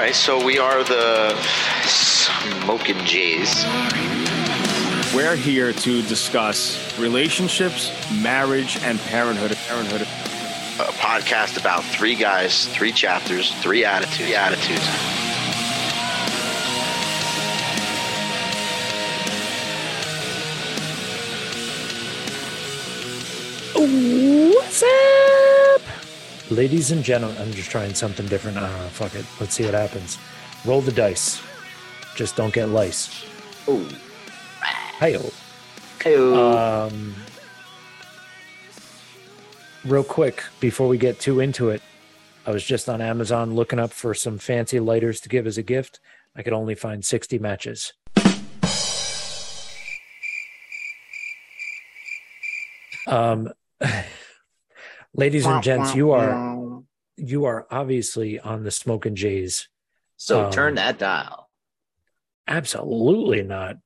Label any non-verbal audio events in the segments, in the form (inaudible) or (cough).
right, so we are the Smoking Jays. We're here to discuss relationships, marriage, and parenthood. Parenthood. A podcast about three guys, three chapters, three attitudes. Three attitudes. Ladies and gentlemen, I'm just trying something different. I don't know. Fuck it. Let's see what happens. Roll the dice. Just don't get lice. Oh, Hey, hey, um, real quick before we get too into it, I was just on Amazon looking up for some fancy lighters to give as a gift. I could only find 60 matches. Um, (laughs) ladies and gents, you are you are obviously on the Smoking Jays. so um, turn that dial. Absolutely not.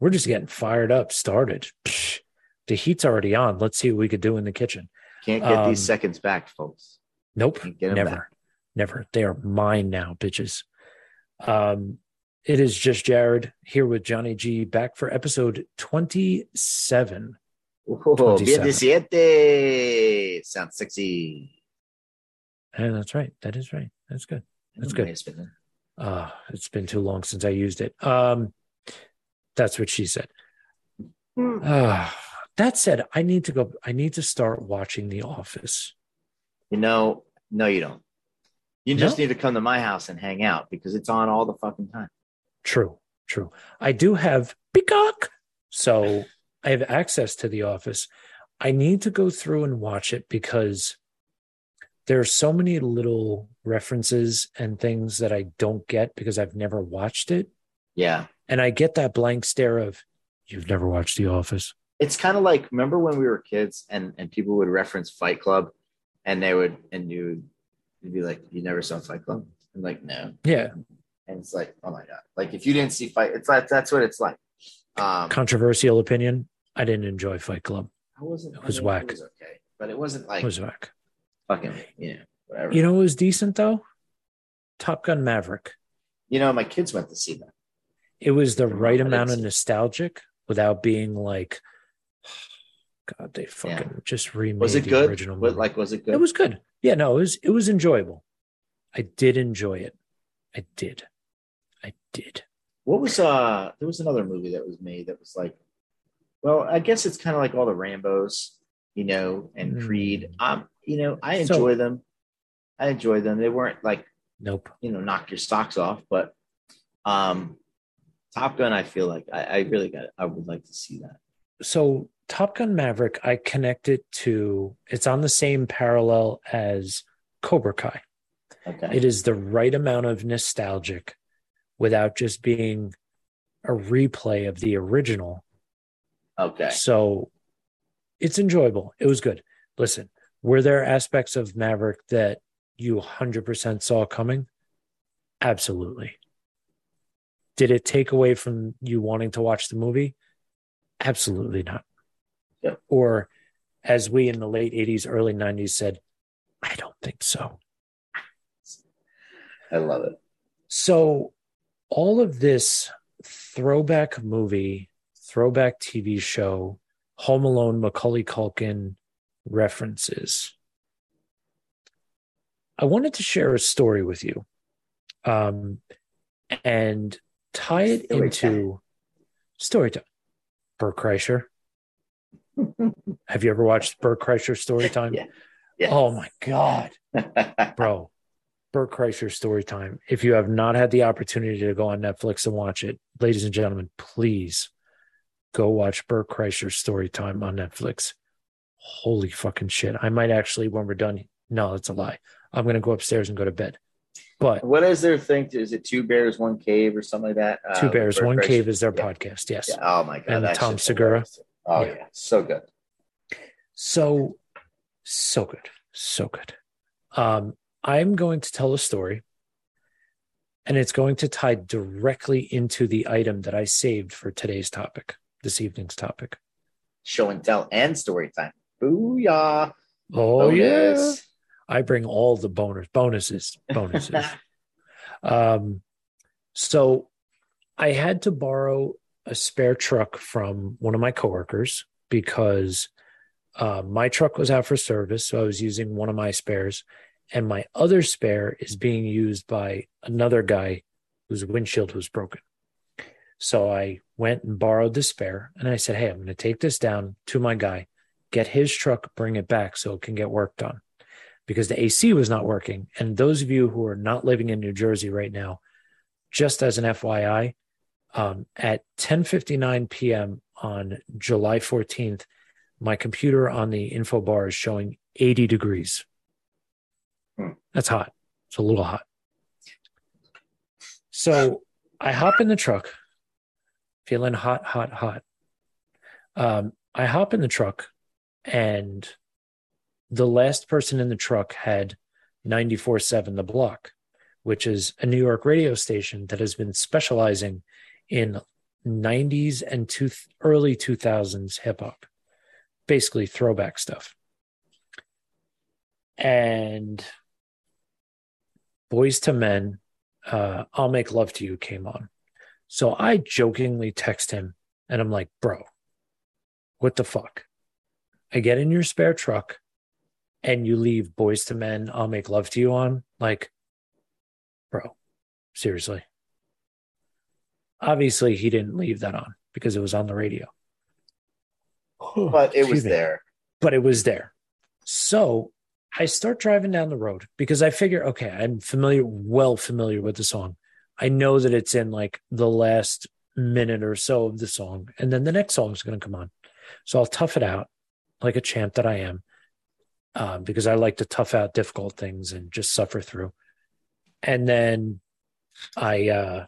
We're just getting fired up, started. Psh, the heat's already on. Let's see what we could do in the kitchen. Can't get these Um, seconds back, folks. Nope, Can't never, back. never. They are mine now, bitches. Um, it is just Jared here with Johnny G, back for episode twenty-seven. Oh, 27. 27. Sounds sexy. And that's right. That is right. That's good. That's good. Nice, man. Uh, it's been too long since I used it. Um, that's what she said. Uh, that said, I need to go. I need to start watching The Office. You know, no, you don't. You just No? need to come to my house and hang out because it's on all the fucking time. True, true. I do have Peacock, so I have access to The Office. I need to go through and watch it because there are so many little references and things that I don't get because I've never watched it. Yeah. And I get that blank stare of, you've never watched The Office. It's kind of like remember when we were kids and and people would reference Fight Club and they would and you you'd be like, You never saw Fight Club? I'm like, no. Yeah. And it's like, oh my God. Like if you didn't see Fight, it's like that's what it's like. Um Controversial opinion. I didn't enjoy Fight Club. I wasn't It was I mean, whack. It was okay. But it wasn't like It was whack. fucking, you know, whatever. You know, it was decent though. Top Gun Maverick. you know, my kids went to see that. It was the right I amount of nostalgic without being like, (sighs) God, they fucking just remade Was it the good? original movie. like, was it good? it was good. Yeah, no, it was it was enjoyable. I did enjoy it. I did. I did. What was uh? There was another movie that was made that was like, well, I guess it's kind of like all the Rambo's, you know, and Mm. Creed. Um, you know, I So- enjoy them. I enjoy them. They weren't like Nope. you know knock your socks off, but um, Top Gun. I feel like I, I really got. I would like to see that. So Top Gun Maverick, I connect it to it's on the same parallel as Cobra Kai. Okay. It is the right amount of nostalgic without just being a replay of the original. Okay. So it's enjoyable. It was good. Listen, were there aspects of Maverick that you 100% saw coming? Absolutely. Did it take away from you wanting to watch the movie? Absolutely not. Yeah. Or as we in the late 80s, early 90s said, I don't think so. I love it. So, all of this throwback movie, throwback TV show, Home Alone, Macaulay Culkin references. I wanted to share a story with you um, and tie it Story into story time. Bert Kreischer. (laughs) Have you ever watched Bert Kreischer story time? Yeah. Yeah. Oh my God (laughs) bro bert kreischer story time if you have not had the opportunity to go on netflix and watch it ladies and gentlemen please go watch bert kreischer's story time on netflix holy fucking shit i might actually when we're done no that's a lie i'm gonna go upstairs and go to bed but what is their thing? Is it two bears, one cave, or something like that? Uh, two with bears Bert one Kreischer? cave is their Yeah. podcast yes Yeah. Oh my god. And Tom Segura. Oh Yeah. yeah. So good. so so good so good um i'm going to tell a story and it's going to tie directly into the item that i saved for today's topic this evening's topic Show and tell and story time. Booyah. oh yeah Bonus. i bring all the bonus bonuses bonuses (laughs) Um, so I had to borrow a spare truck from one of my coworkers because uh, my truck was out for service. So I was using one of my spares, and my other spare is being used by another guy whose windshield was broken. So I went and borrowed the spare and I said, Hey, I'm going to take this down to my guy, get his truck, bring it back so it can get work done because the AC was not working. And those of you who are not living in New Jersey right now, just as an FYI, um, at 10:59 p.m. on July 14th, my computer on the info bar is showing 80 degrees. Hmm. That's hot. It's a little hot. So I hop in the truck, feeling hot, hot, hot. Um, I hop in the truck, and the last person in the truck had 94.7 The Block, which is a New York radio station that has been specializing in 90s and two, early 2000s hip hop, basically throwback stuff. And Boyz II Men, uh, I'll Make Love to You came on. So I jokingly text him and I'm like, bro, what the fuck? I get in your spare truck and you leave Boyz II Men, I'll Make Love to You on. Like, bro, seriously. Obviously, he didn't leave that on because it was on the radio. But it was me. there. But it was there. So I start driving down the road because I figure, okay, I'm familiar, well familiar with the song. I know that it's in like the last minute or so of the song, and then the next song is going to come on. So I'll tough it out like a champ that I am, um, because I like to tough out difficult things and just suffer through. And then I, uh,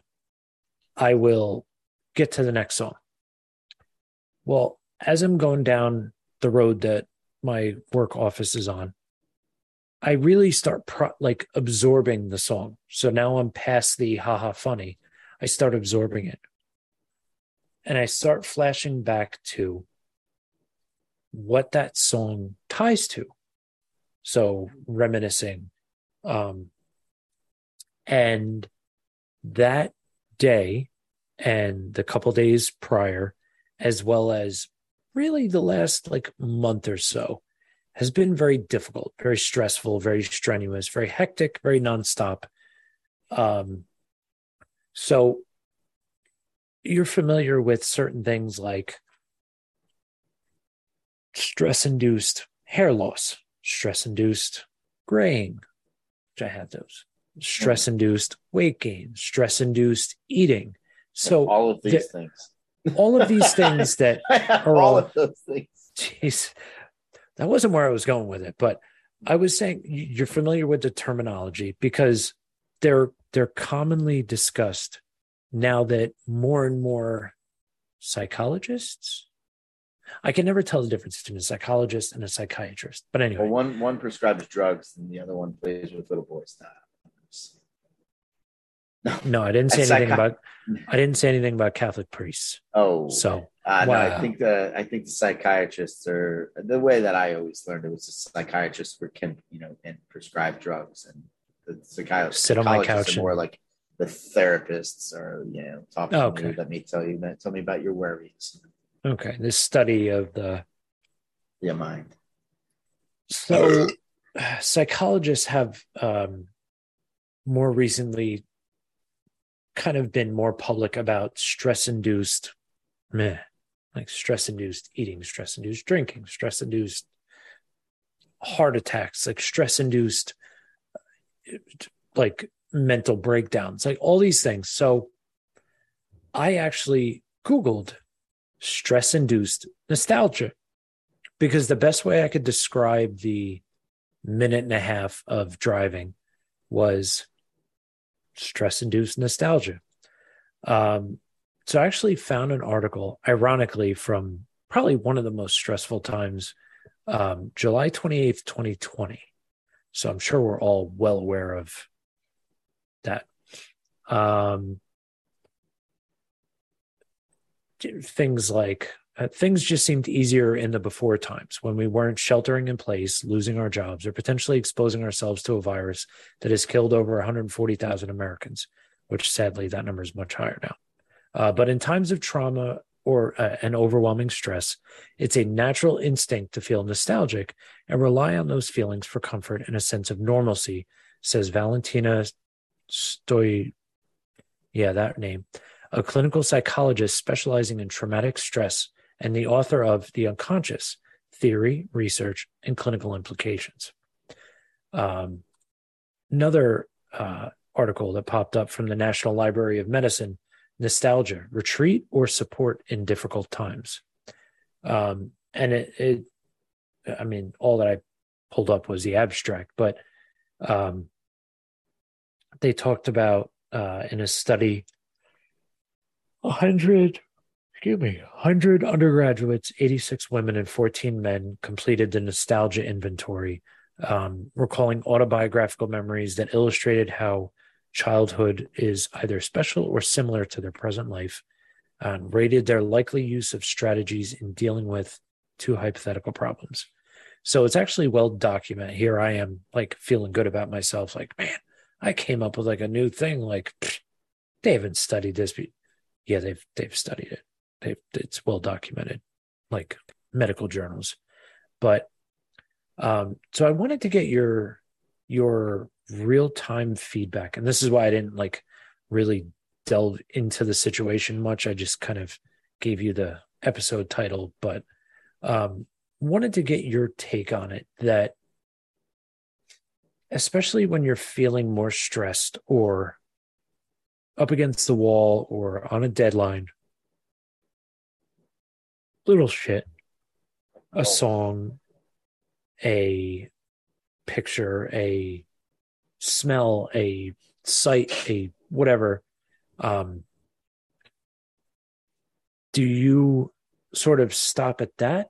I will get to the next song. Well, as I'm going down the road that my work office is on, I really start pro- like absorbing the song. So now I'm past the haha funny. I start absorbing it. And I start flashing back to what that song ties to. So reminiscing. Um, and that day and the couple days prior, as well as really the last like month or so, has been very difficult, very stressful, very strenuous, very hectic, very nonstop. Um, so you're familiar with certain things like stress induced hair loss, stress induced graying, which I had those, stress induced weight gain, stress induced eating. So all of these the- things. all of these things that (laughs) all, all- of those things. Jeez, that wasn't where I was going with it, but I was saying you're familiar with the terminology because they're they're commonly discussed now that more and more psychologists. I can never tell the difference between a psychologist and a psychiatrist, but anyway, Well, one one prescribes drugs, and the other one plays with little boys. Nah. no, I didn't (laughs) say anything psychi- about I didn't say anything about Catholic priests. Oh, So Uh, no, I think the I think the psychiatrists are the way that I always learned it was the psychiatrists were can you know and prescribe drugs and the psychi- Sit on my couch are more and- like the therapists are you know talking to Okay. you. Let me tell you that tell me about your worries, okay, this study of the your mind. So, psychologists have um, more recently kind of been more public about stress induced, meh, like stress induced eating, stress induced drinking, stress induced heart attacks, like stress induced, like mental breakdowns, like all these things. So, I actually Googled stress induced nostalgia because the best way I could describe the minute and a half of driving was stress induced nostalgia. Um, so I actually found an article, ironically, from probably one of the most stressful times, um, July 28th, 2020. So I'm sure we're all well aware of that. Um, things like Uh, things just seemed easier in the before times when we weren't sheltering in place, losing our jobs, or potentially exposing ourselves to a virus that has killed over 140,000 Americans, which sadly that number is much higher now. Uh, but in times of trauma or uh, an overwhelming stress, it's a natural instinct to feel nostalgic and rely on those feelings for comfort and a sense of normalcy, says Valentina Stoy. Yeah, that name, a clinical psychologist specializing in traumatic stress and the author of The Unconscious Theory, Research, and Clinical Implications. Um, another uh, article that popped up from the National Library of Medicine Nostalgia, Retreat or Support in Difficult Times. Um, and it, it, I mean, all that I pulled up was the abstract, but um, they talked about uh, in a study 100 excuse me 100 undergraduates 86 women and 14 men completed the nostalgia inventory um, recalling autobiographical memories that illustrated how childhood is either special or similar to their present life and rated their likely use of strategies in dealing with two hypothetical problems. So it's actually well documented. Here i am like feeling good about myself like man i came up with like a new thing like they haven't studied this But yeah they've they've studied it. They've, it's well documented like medical journals. But um so i wanted to get your your real time feedback and this is why i didn't like really delve into the situation much i just kind of gave you the episode title but um wanted to get your take on it that especially when you're feeling more stressed or up against the wall or on a deadline, little shit, a oh. song, a picture, a smell, a sight, a whatever. Um, do you sort of stop at that?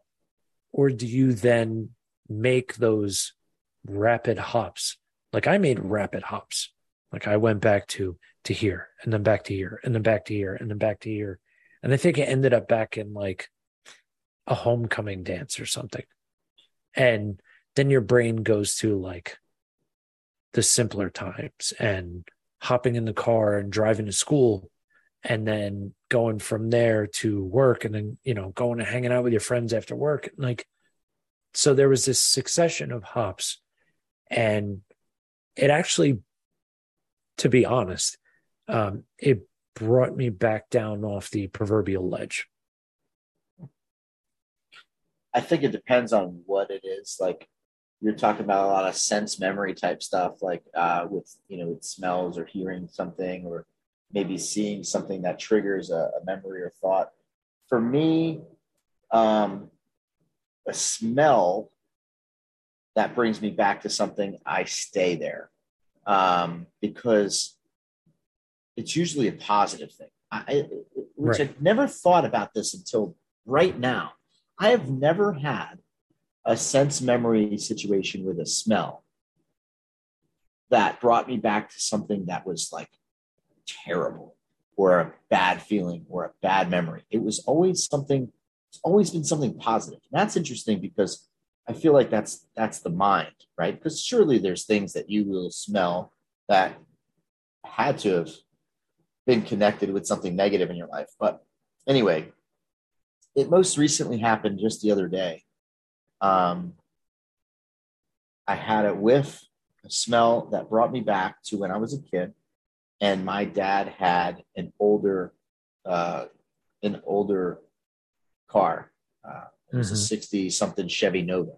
Or do you then make those rapid hops? Like I made rapid hops. Like I went back to to here and then back to here and then back to here and then back to here. And I think it ended up back in like a homecoming dance or something. And then your brain goes to like the simpler times and hopping in the car and driving to school and then going from there to work and then you know going and hanging out with your friends after work like so there was this succession of hops and it actually to be honest um, it brought me back down off the proverbial ledge. I think it depends on what it is. Like you're talking about a lot of sense memory type stuff, like uh, with you know with smells or hearing something or maybe seeing something that triggers a, a memory or thought. For me, um, a smell that brings me back to something, I stay there um, because it's usually a positive thing. I, which right. I've never thought about this until right now. I have never had a sense memory situation with a smell that brought me back to something that was like terrible or a bad feeling or a bad memory. It was always something, it's always been something positive. And that's interesting because I feel like that's that's the mind, right? Because surely there's things that you will smell that had to have been connected with something negative in your life. But anyway, it most recently happened just the other day. Um, I had a whiff, a smell that brought me back to when I was a kid, and my dad had an older, uh, an older car. Uh, it was mm-hmm. a sixty something Chevy Nova,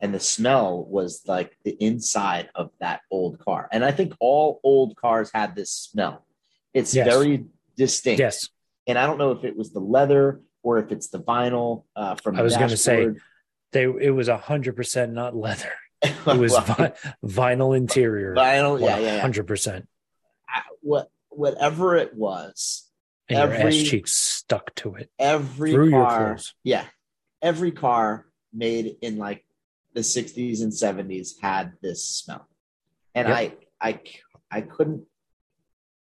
and the smell was like the inside of that old car. And I think all old cars had this smell it's yes. very distinct. Yes. And I don't know if it was the leather or if it's the vinyl uh, from. I was going to say they. It was a hundred percent not leather. (laughs) It was vi- vinyl interior. Vinyl, yeah, yeah, hundred percent. What whatever it was, and every, your ass cheeks stuck to it. Every through car, your clothes. Yeah, every car made in like the 60s and 70s had this smell, and yep. I I I couldn't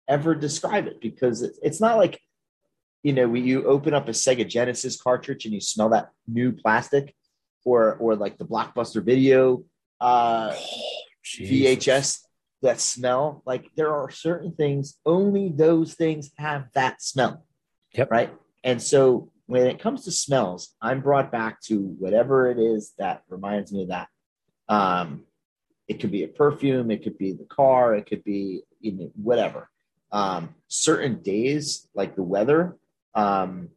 ever describe it because it's, it's not like you know, when you open up a Sega Genesis cartridge and you smell that new plastic, or or like the Blockbuster Video uh, VHS that smell. Like there are certain things, only those things have that smell. Yep. Right. And so when it comes to smells, I'm brought back to whatever it is that reminds me of that. Um, it could be a perfume, it could be the car, it could be you know, whatever. Um, certain days, like the weather, um,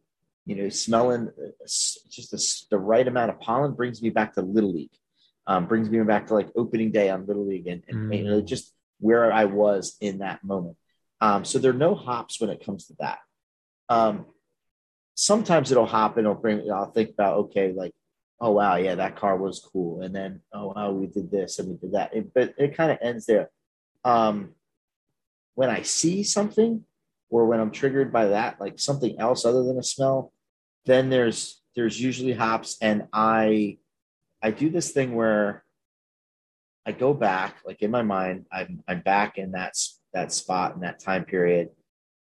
you know, smelling uh, just a, the right amount of pollen brings me back to Little League. Um, brings me back to like opening day on Little League and, and mm. you know, just where I was in that moment. Um, so there are no hops when it comes to that. Um, sometimes it'll hop and it'll bring, I'll think about, okay, like, oh, wow, yeah, that car was cool. And then, oh, wow, we did this and we did that. It, but it kind of ends there. Um, when I see something or when I'm triggered by that, like something else other than a smell, then there's there's usually hops. And I I do this thing where I go back, like in my mind, I'm I'm back in that that spot in that time period,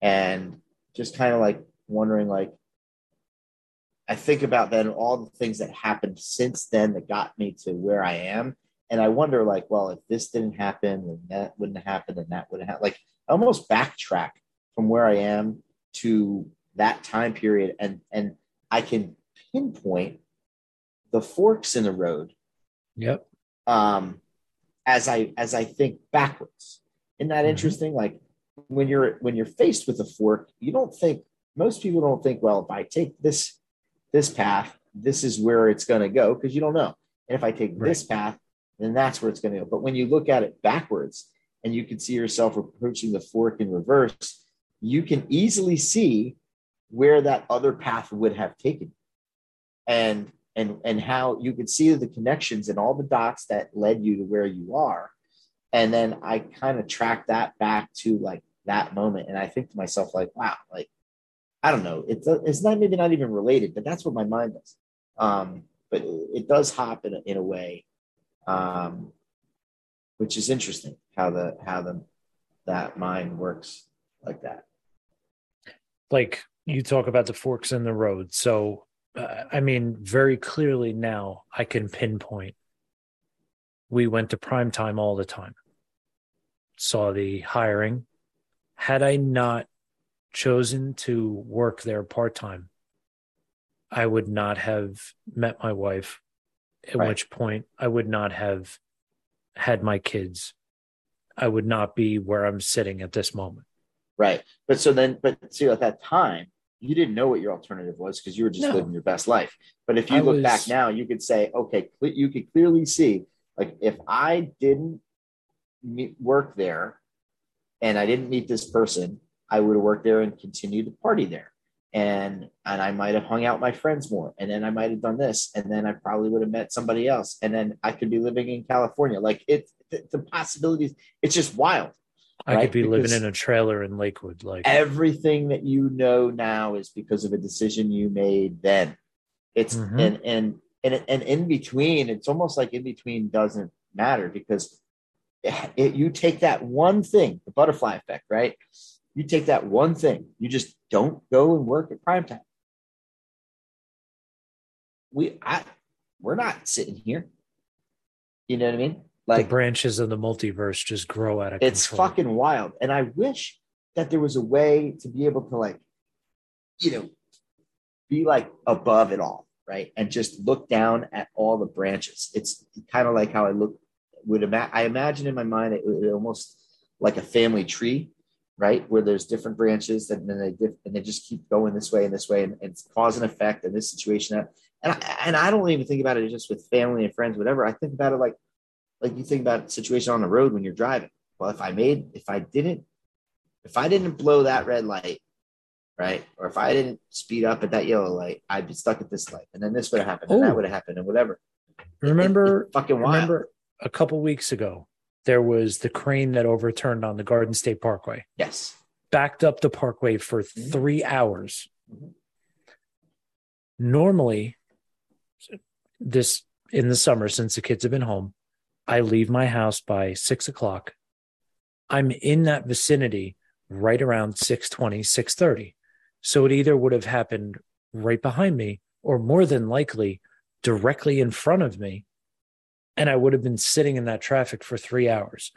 and just kind of like wondering, like I think about then all the things that happened since then that got me to where I am, and I wonder, like, well, if this didn't happen, then that wouldn't have happened, and that wouldn't have Like, almost backtrack from where I am to that time period, and and I can pinpoint the forks in the road. Yep. Um, as I as I think backwards. Isn't that mm-hmm. interesting? Like when you're when you're faced with a fork, you don't think most people don't think, well, if I take this this path, this is where it's going to go because you don't know. And if I take right. this path, then that's where it's going to go. But when you look at it backwards and you can see yourself approaching the fork in reverse, you can easily see where that other path would have taken and and and how you could see the connections and all the dots that led you to where you are. And then i kind of track that back to like that moment. And i think to myself like wow like i don't know. It's it's not maybe not even related but that's what my mind does. Um but it does hop in a, in a way um which is interesting how the how the that mind works like that like you talk about the forks in the road. So, uh, I mean, very clearly now I can pinpoint. We went to prime time all the time, saw the hiring. Had I not chosen to work there part time, I would not have met my wife, at right. which point I would not have had my kids. I would not be where I'm sitting at this moment. Right. But so then, but see, at that time, you didn't know what your alternative was because you were just no. living your best life. But if you I look was... back now, you could say, okay, you could clearly see, like, if I didn't meet, work there and I didn't meet this person, I would have worked there and continued to party there. And and I might have hung out with my friends more, and then I might have done this, and then I probably would have met somebody else, and then I could be living in California. Like it, the, the possibilities, it's just wild. I right? could be because living in a trailer in Lakewood. Like everything that you know now is because of a decision you made then. It's mm-hmm. and and and and in between, it's almost like in between doesn't matter because it, you take that one thing, the butterfly effect, right? You take that one thing, you just don't go and work at prime time. We, I, we're not sitting here. You know what I mean? Like the branches of the multiverse just grow out of it. It's control. fucking wild. And I wish that there was a way to be able to like, you know, be like above it all, right? And just look down at all the branches. It's kind of like how I look would imagine I imagine in my mind it, it almost like a family tree, right? Where there's different branches and then they diff, and they just keep going this way and this way and, and it's cause and effect in this situation. That, and I, and I don't even think about it just with family and friends, whatever. I think about it like like you think about situation on the road when you're driving. Well, if I made, if I didn't, if I didn't blow that red light, right, or if I didn't speed up at that yellow light, I'd be stuck at this light, and then this would have happened, and that would have happened, and whatever. Remember, it, it fucking wild. Remember a couple weeks ago, there was the crane that overturned on the Garden State Parkway. Yes, backed up the parkway for mm-hmm. three hours. Mm-hmm. Normally, this in the summer, since the kids have been home, I leave my house by six o'clock. I'm in that vicinity right around 620, 630. So it either would have happened right behind me or more than likely directly in front of me. And I would have been sitting in that traffic for three hours.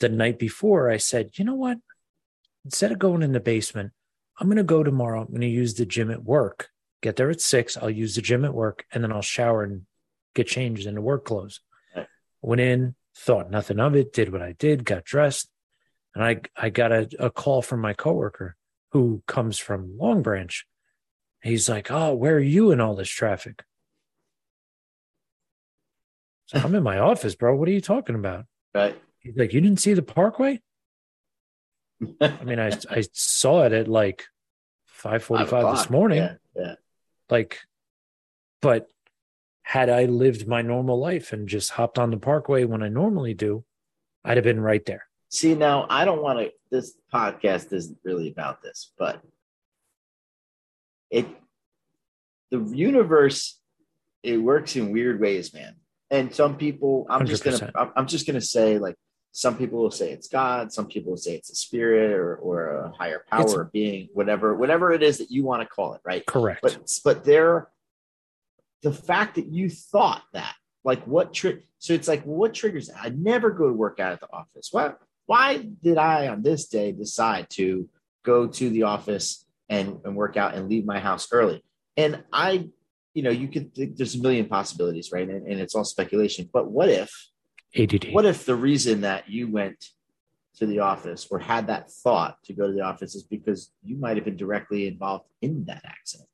The night before, I said, you know what? Instead of going in the basement, I'm going to go tomorrow. I'm going to use the gym at work. Get there at six. I'll use the gym at work and then I'll shower and get changed into work clothes. Went in, thought nothing of it, did what I did, got dressed. And I, I got a, a call from my coworker who comes from Long Branch. He's like, Oh, where are you in all this traffic? So I'm in my (laughs) office, bro. What are you talking about? Right. He's like, You didn't see the parkway? I mean, I I saw it at like five forty Five five this morning. Yeah, yeah. Like, but had I lived my normal life and just hopped on the parkway when I normally do, I'd have been right there. See, now I don't want to. This podcast isn't really about this, but it, the universe, it works in weird ways, man. And some people, I'm just gonna, I'm I'm just gonna say, like, some people will say it's God, some people will say it's a spirit or or a higher power, It's- being, whatever, whatever it is that you want to call it, right? Correct. but but there the fact that you thought that like what tri- so it's like what triggers that i never go to work out at the office why why did i on this day decide to go to the office and, and work out and leave my house early and i you know you could think there's a million possibilities right and, and it's all speculation but what if ADD. what if the reason that you went to the office or had that thought to go to the office is because you might have been directly involved in that accident?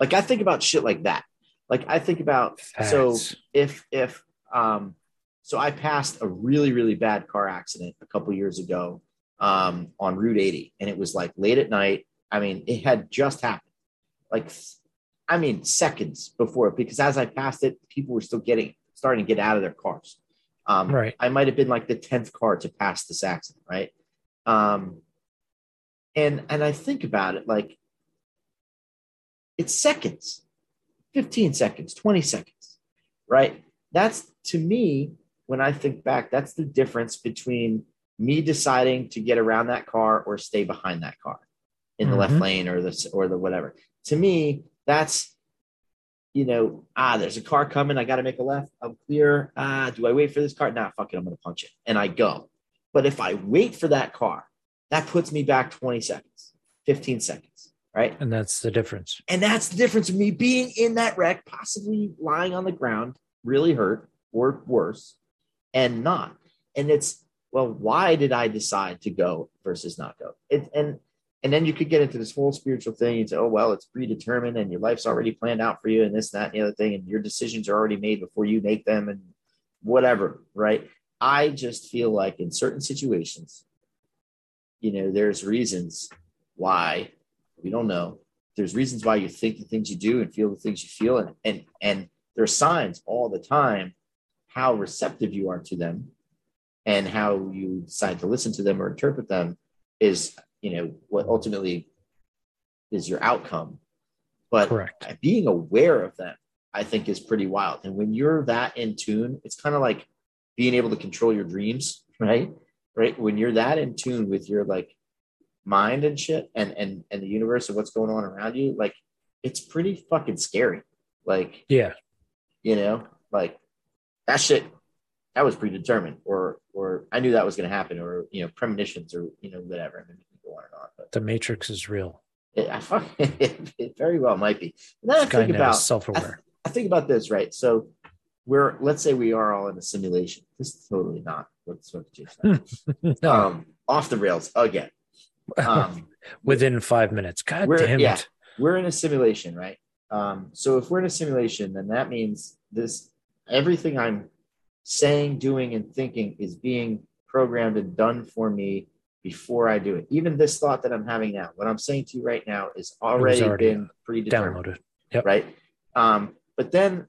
Like I think about shit like that. Like I think about so if if um so I passed a really really bad car accident a couple years ago um on Route 80 and it was like late at night. I mean, it had just happened. Like I mean, seconds before because as I passed it, people were still getting starting to get out of their cars. Um, Right. I might have been like the tenth car to pass this accident, right? Um, and and I think about it like it's seconds, fifteen seconds, twenty seconds, right? That's to me when I think back, that's the difference between me deciding to get around that car or stay behind that car in the left Mhm. lane or the or the whatever. To me, that's you know, ah, there's a car coming. I got to make a left. I'm clear. Ah, do I wait for this car? Nah, fuck it. I'm going to punch it. And I go. But if I wait for that car, that puts me back 20 seconds, 15 seconds, right? And that's the difference. And that's the difference of me being in that wreck, possibly lying on the ground, really hurt or worse, and not. And it's, well, why did I decide to go versus not go? It, and and then you could get into this whole spiritual thing and say, oh, well, it's predetermined and your life's already planned out for you and this, that, and the other thing, and your decisions are already made before you make them and whatever, right? I just feel like in certain situations, you know, there's reasons why we don't know. There's reasons why you think the things you do and feel the things you feel, and and and there's signs all the time how receptive you are to them and how you decide to listen to them or interpret them is you know what ultimately is your outcome but Correct. being aware of them i think is pretty wild and when you're that in tune it's kind of like being able to control your dreams (laughs) right right when you're that in tune with your like mind and shit and and and the universe and what's going on around you like it's pretty fucking scary like Yeah. you know like that shit that was predetermined or or i knew that was going to happen or you know premonitions or you know whatever I mean, go on and on but The Matrix is real. it, I, fuck- (laughs) it very well might be and then i think about self aware. I think about this, right? So we're let's say we are all in a simulation. This is totally not what's what (laughs) no, um, off the rails again. Um, (laughs) within five minutes. God we're- damn yeah. it. we're in a simulation, right? Um, so if we're in a simulation, then that means this everything I'm saying, doing, and thinking is being programmed and done for me before I do it. Even this thought that I'm having now, what I'm saying to you right now, is already, already been predetermined. Downloaded. Yep. right? Um, but then,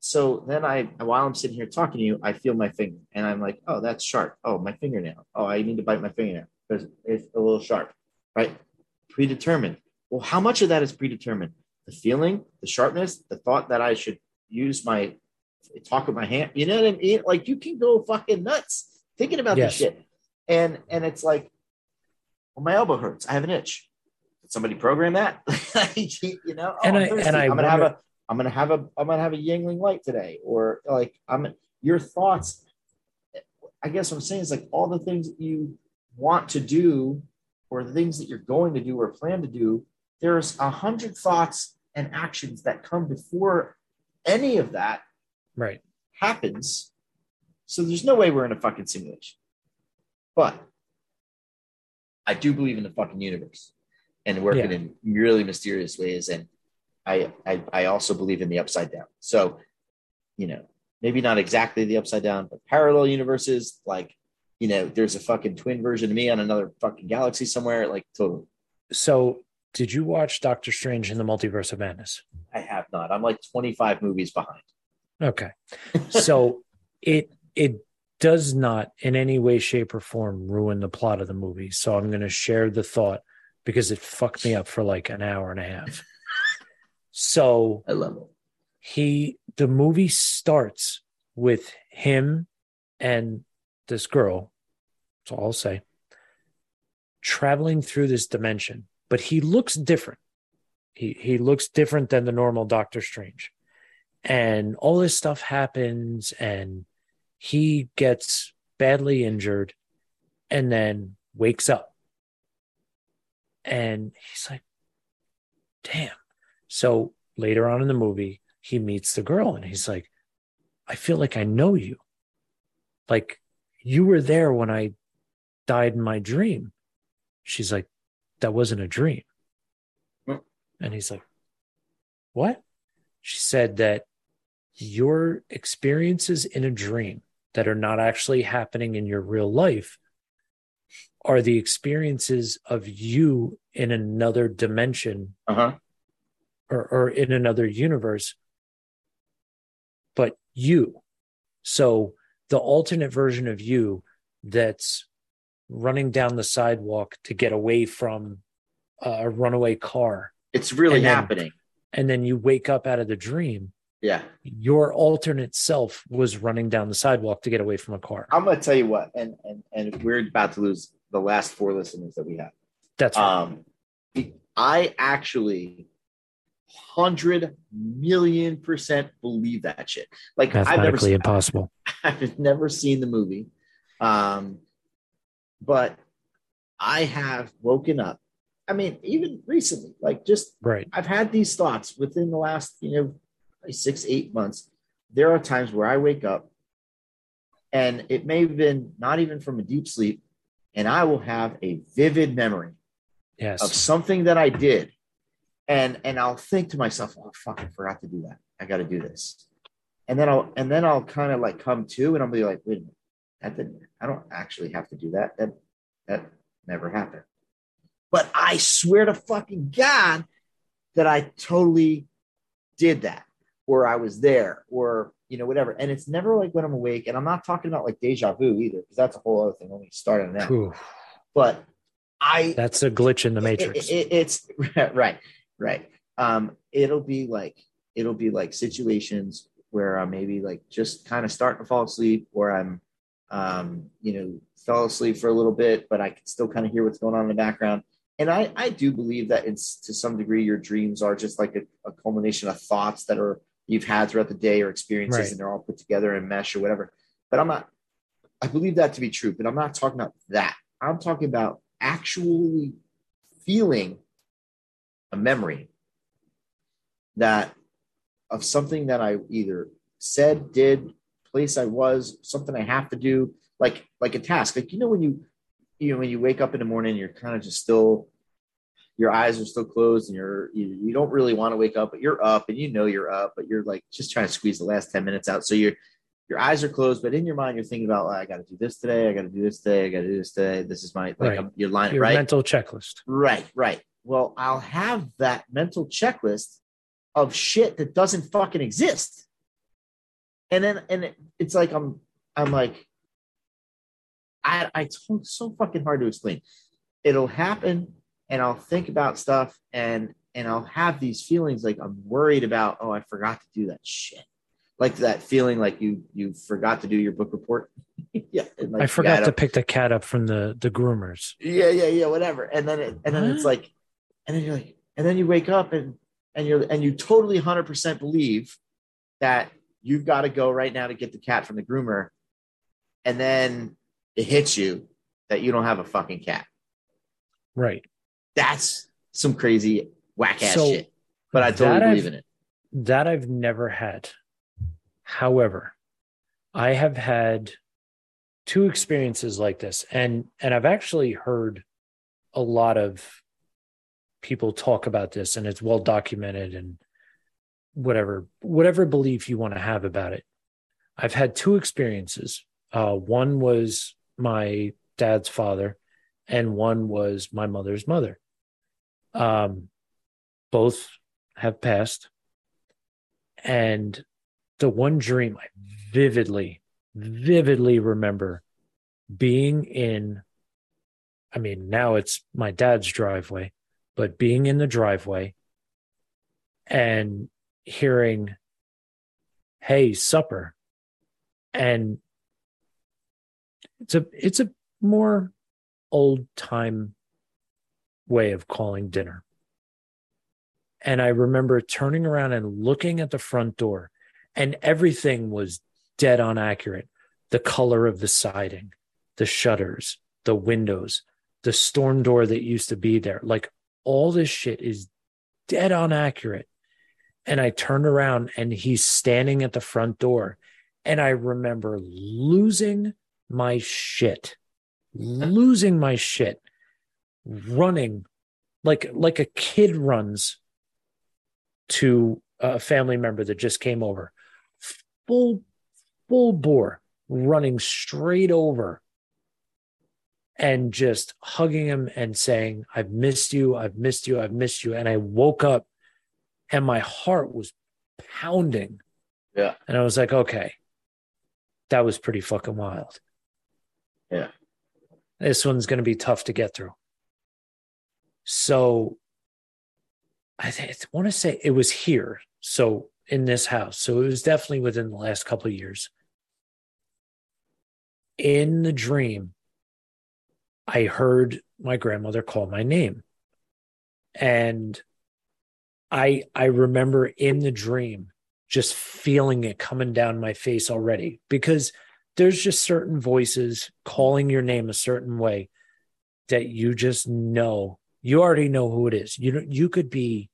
so then I, while I'm sitting here talking to you, I feel my finger, and I'm like, oh, that's sharp. Oh, my fingernail. Oh, I need to bite my fingernail because it's a little sharp, right? Predetermined. Well, how much of that is predetermined? The feeling, the sharpness, the thought that I should use my talk with my hand. You know what I mean? Like you can go fucking nuts thinking about Yes. this shit, and and it's like, well, my elbow hurts. I have an itch. Did somebody program that? (laughs) you know, oh, And I'm I- thirsty. and I I'm gonna have a I'm gonna have a I'm gonna have a Yuengling light today, or like I'm your thoughts. I guess what I'm saying is like all the things that you want to do, or the things that you're going to do or plan to do. There's a hundred thoughts and actions that come before any of that Right. happens. So there's no way we're in a fucking simulation. But I do believe in the fucking universe and working Yeah. in really mysterious ways. And I, I I also believe in the upside down. So, you know, maybe not exactly the upside down, but parallel universes, like, you know, there's a fucking twin version of me on another fucking galaxy somewhere. Like totally. So, did you watch Doctor Strange in the Multiverse of Madness? I have not. I'm like 25 movies behind. Okay. So (laughs) it it does not in any way, shape, or form ruin the plot of the movie. So I'm gonna share the thought because it fucked me up for like an hour and a half. (laughs) So I love it. he the movie starts with him and this girl that's all i'll say traveling through this dimension but he looks different. He he looks different than the normal doctor strange. And all this stuff happens and he gets badly injured and then wakes up. And he's like damn. So later on in the movie, he meets the girl and he's like, I feel like I know you. Like you were there when I died in my dream. She's like, that wasn't a dream. Hmm. And he's like, what? She said that your experiences in a dream that are not actually happening in your real life are the experiences of you in another dimension Uh huh. or, or in another universe, but you. So the alternate version of you that's running down the sidewalk to get away from a runaway car, It's really And then- happening. and then you wake up out of the dream, Yeah. your alternate self was running down the sidewalk to get away from a car. I'm gonna tell you what, and and and we're about to lose the last four listeners that we have. That's right. Um, I actually hundred million percent believe that shit. Like I've never, seen, impossible. (laughs) I've never seen the movie, um, but I have woken up. I mean, even recently, like just Right. I've had these thoughts within the last, you know, six, eight months. There are times where I wake up and it may have been not even from a deep sleep, and I will have a vivid memory of something that I did. And and I'll think to myself, oh fuck, I forgot to do that. I gotta do this. And then I'll and then I'll kind of like come to and I'll be like, wait a minute, that didn't I don't actually have to do that. That that never happened. But I swear to fucking God that I totally did that, or I was there, or you know, whatever. And it's never like when I'm awake, and I'm not talking about like deja vu either, because that's a whole other thing when we start on that. But I That's a glitch in the matrix. it- it- it's (laughs) right, right. Um, it'll be like it'll be like situations where I'm maybe like just kind of starting to fall asleep, or I'm, um, you know, fell asleep for a little bit, but I can still kind of hear what's going on in the background. And I, I do believe that it's to some degree your dreams are just like a, a culmination of thoughts that are you've had throughout the day or experiences, Right. and they're all put together and mesh or whatever. But I'm not. I believe that to be true, but I'm not talking about that. I'm talking about actually feeling a memory that of something that I either said, did, place I was, something I have to do, like like a task. Like you know when you you know when you wake up in the morning, you're kind of just still your eyes are still closed and you're you, you don't really want to wake up, but you're up and you know you're up, but you're like just trying to squeeze the last 10 minutes out. So you're your eyes are closed, but in your mind you're thinking about, like, I got to do this today, I got to do this today, I got to do this today. This is my like Right. I'm, you're Your right. mental checklist. Right, right. Well, I'll have that mental checklist of shit that doesn't fucking exist. And then and it, it's like I'm I'm like I I it's so fucking hard to explain. It'll happen and I'll think about stuff and and I'll have these feelings like I'm worried about, oh, I forgot to do that shit. Like that feeling like you you forgot to do your book report. (laughs) yeah. like I forgot gotta- pick the cat up from the the groomers. yeah, yeah, yeah, whatever. And then it, and then it's like, and then you're like, and then you wake up and and you're and you totally 100% believe that you've got to go right now to get the cat from the groomer, and then it hits you that you don't have a fucking cat. Right. That's some crazy whack ass So, shit. But I totally believe I've- in it. That I've never had. However, I have had two experiences like this and and I've actually heard a lot of people talk about this and it's well documented and whatever whatever belief you want to have about it. I've had two experiences. Uh one was my dad's father and one was my mother's mother. Um both have passed and the one dream I vividly, vividly remember being in, I mean, now it's my dad's driveway, but being in the driveway and hearing, hey, supper. And it's a it's a more old time way of calling dinner. And I remember turning around and looking at the front door, and everything was dead on accurate. The color of the siding, the shutters, the windows, the storm door that used to be there. Like all this shit is dead on accurate. And I turned around and he's standing at the front door. And I remember losing my shit, losing my shit, running like like a kid runs to a family member that just came over full full bore running straight over and just hugging him and saying i've missed you i've missed you i've missed you and i woke up and my heart was pounding Yeah. and i was like okay that was pretty fucking wild Yeah. this one's going to be tough to get through so I, th- I want to say it was here. So in this house. So it was definitely within the last couple of years. In the dream, I heard my grandmother call my name. And I I remember in the dream just feeling it coming down my face already because there's just certain voices calling your name a certain way that you just know you already know who it is. You you could be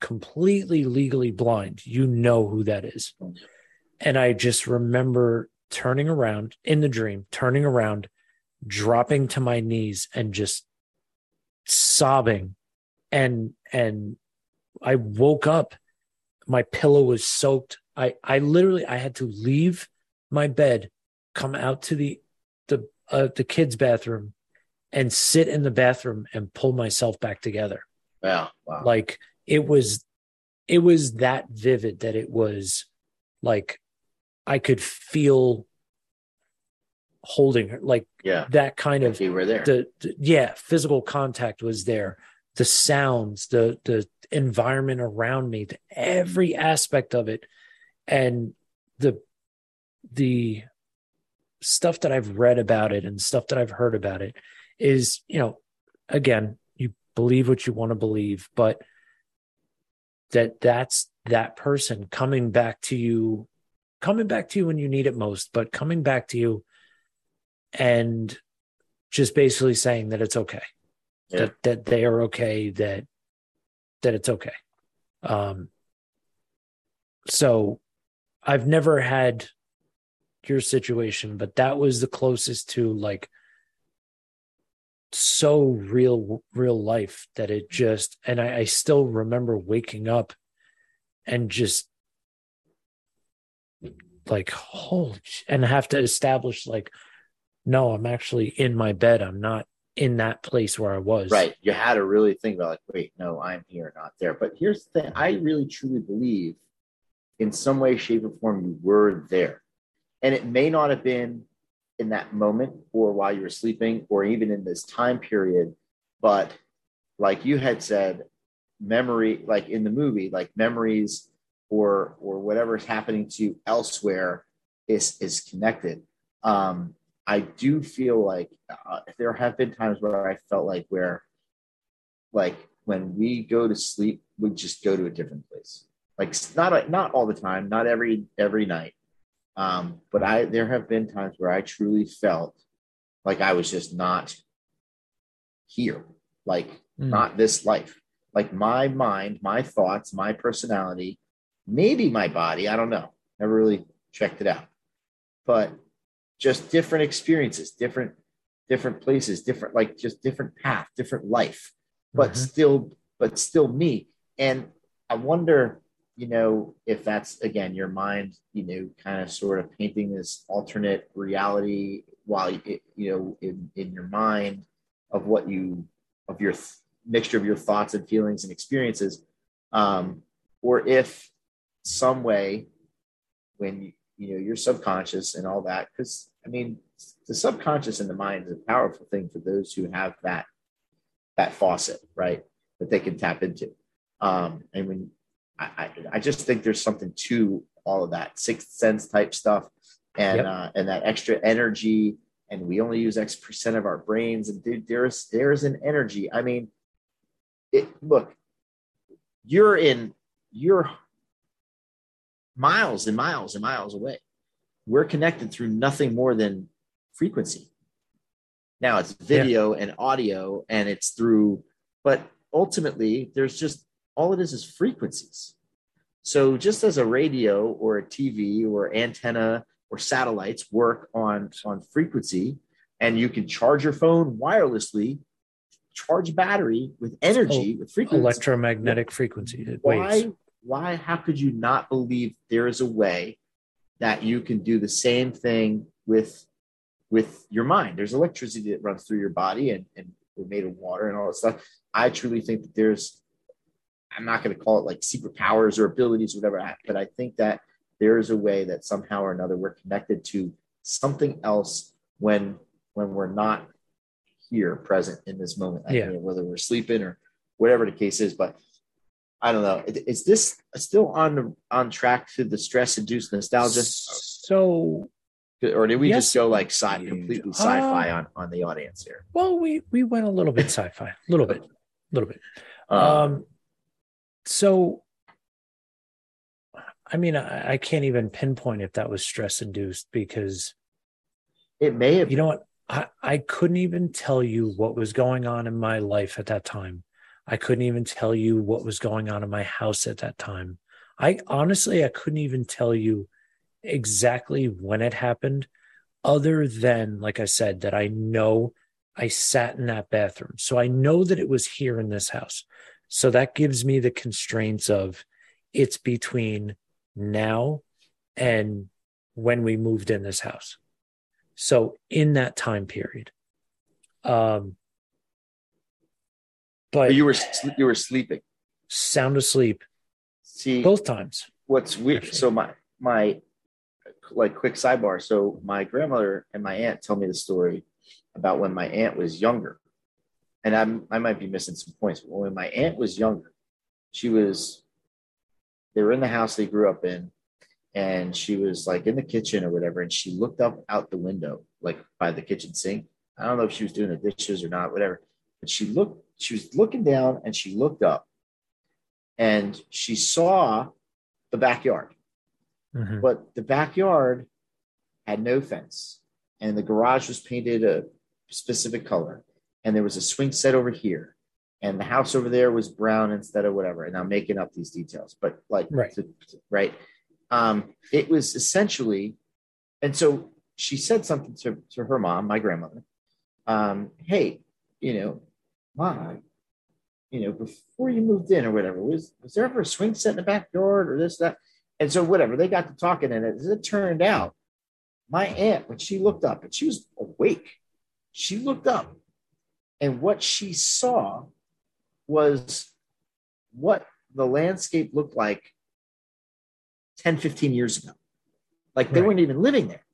completely legally blind. You know who that is. And i just remember turning around in the dream turning around dropping to my knees and just sobbing and and i woke up my pillow was soaked i i literally i had to leave my bed come out to the the uh, the kids bathroom and sit in the bathroom and pull myself back together Wow. Wow. like it was it was that vivid that it was like i could feel holding her like yeah. that kind of You were there. the, the yeah physical contact was there the sounds the the environment around me the, every aspect of it and the the stuff that i've read about it and stuff that i've heard about it is you know again you believe what you want to believe but that that's that person coming back to you coming back to you when you need it most but coming back to you and just basically saying that it's okay Yeah. that that they are okay that that it's okay um so i've never had your situation but that was the closest to like so real real life that it just and I, I still remember waking up and just like holy and have to establish like no i'm actually in my bed i'm not in that place where i was Right. You had to really think about like, wait, no, I'm here, not there. But here's the thing: I really truly believe, in some way, shape, or form, you were there, and it may not have been in that moment or while you were sleeping or even in this time period, but like you had said, memory, like in the movie, like memories or or whatever's happening to you elsewhere is is connected. Um, I do feel like uh, there have been times where I felt like where like when we go to sleep, we just go to a different place. Like not not all the time, not every every night. Um, but I there have been times where I truly felt like I was just not here, like mm. not this life. Like my mind, my thoughts, my personality, maybe my body, I don't know. Never really checked it out. But just different experiences, different different places, different like just different path, different life, but mm-hmm. still but still me. And I wonder, you know, if that's again your mind, you know, kind of sort of painting this alternate reality while you know in in your mind of what you of your th- mixture of your thoughts and feelings and experiences um, or if some way when you, you know your subconscious and all that because i mean the subconscious and the mind is a powerful thing for those who have that that faucet right that they can tap into um, and when I, I, I just think there's something to all of that sixth sense type stuff and yep. uh, and that extra energy and we only use X percent of our brains. And dude, there's there's an energy. I mean, it look, you're in you're miles and miles and miles away. We're connected through nothing more than frequency. Now it's video yeah. and audio, and it's through, but ultimately, there's just all it is is frequencies. So just as a radio or a TV or antenna or satellites work on, on frequency, and you can charge your phone wirelessly, charge battery with energy, oh, with frequency. Electromagnetic frequency. Why, why, how could you not believe there is a way that you can do the same thing with with your mind? There's electricity that runs through your body and, and we're made of water and all that stuff. I truly think that there's I'm not going to call it like secret powers or abilities or whatever, but I think that there is a way that somehow or another we're connected to something else when when we're not here present in this moment yeah. whether we're sleeping or whatever the case is but i don't know is this still on on track to the stress induced nostalgia so or did we yes, just go like sci completely sci-fi uh, on on the audience here well we we went a little bit sci-fi a little bit a little bit um, um so I mean, I, I can't even pinpoint if that was stress induced because it may have. You know what? I, I couldn't even tell you what was going on in my life at that time. I couldn't even tell you what was going on in my house at that time. I honestly, I couldn't even tell you exactly when it happened, other than, like I said, that I know I sat in that bathroom. So I know that it was here in this house. So that gives me the constraints of it's between now and when we moved in this house. So in that time period. Um but you were you were sleeping. Sound asleep. See both times. What's weird actually. so my my like quick sidebar. So my grandmother and my aunt tell me the story about when my aunt was younger. And I'm I might be missing some points, but when my aunt was younger, she was they were in the house they grew up in and she was like in the kitchen or whatever and she looked up out the window like by the kitchen sink i don't know if she was doing the dishes or not whatever but she looked she was looking down and she looked up and she saw the backyard mm-hmm. but the backyard had no fence and the garage was painted a specific color and there was a swing set over here and the house over there was brown instead of whatever. And I'm making up these details, but like, right, to, right. Um, it was essentially, and so she said something to, to her mom, my grandmother. Um, hey, you know, mom, you know, before you moved in or whatever, was was there ever a swing set in the backyard or this that? And so whatever they got to talking, and as it turned out, my aunt when she looked up and she was awake, she looked up, and what she saw was what the landscape looked like 10, 15 years ago. Like they right. weren't even living there.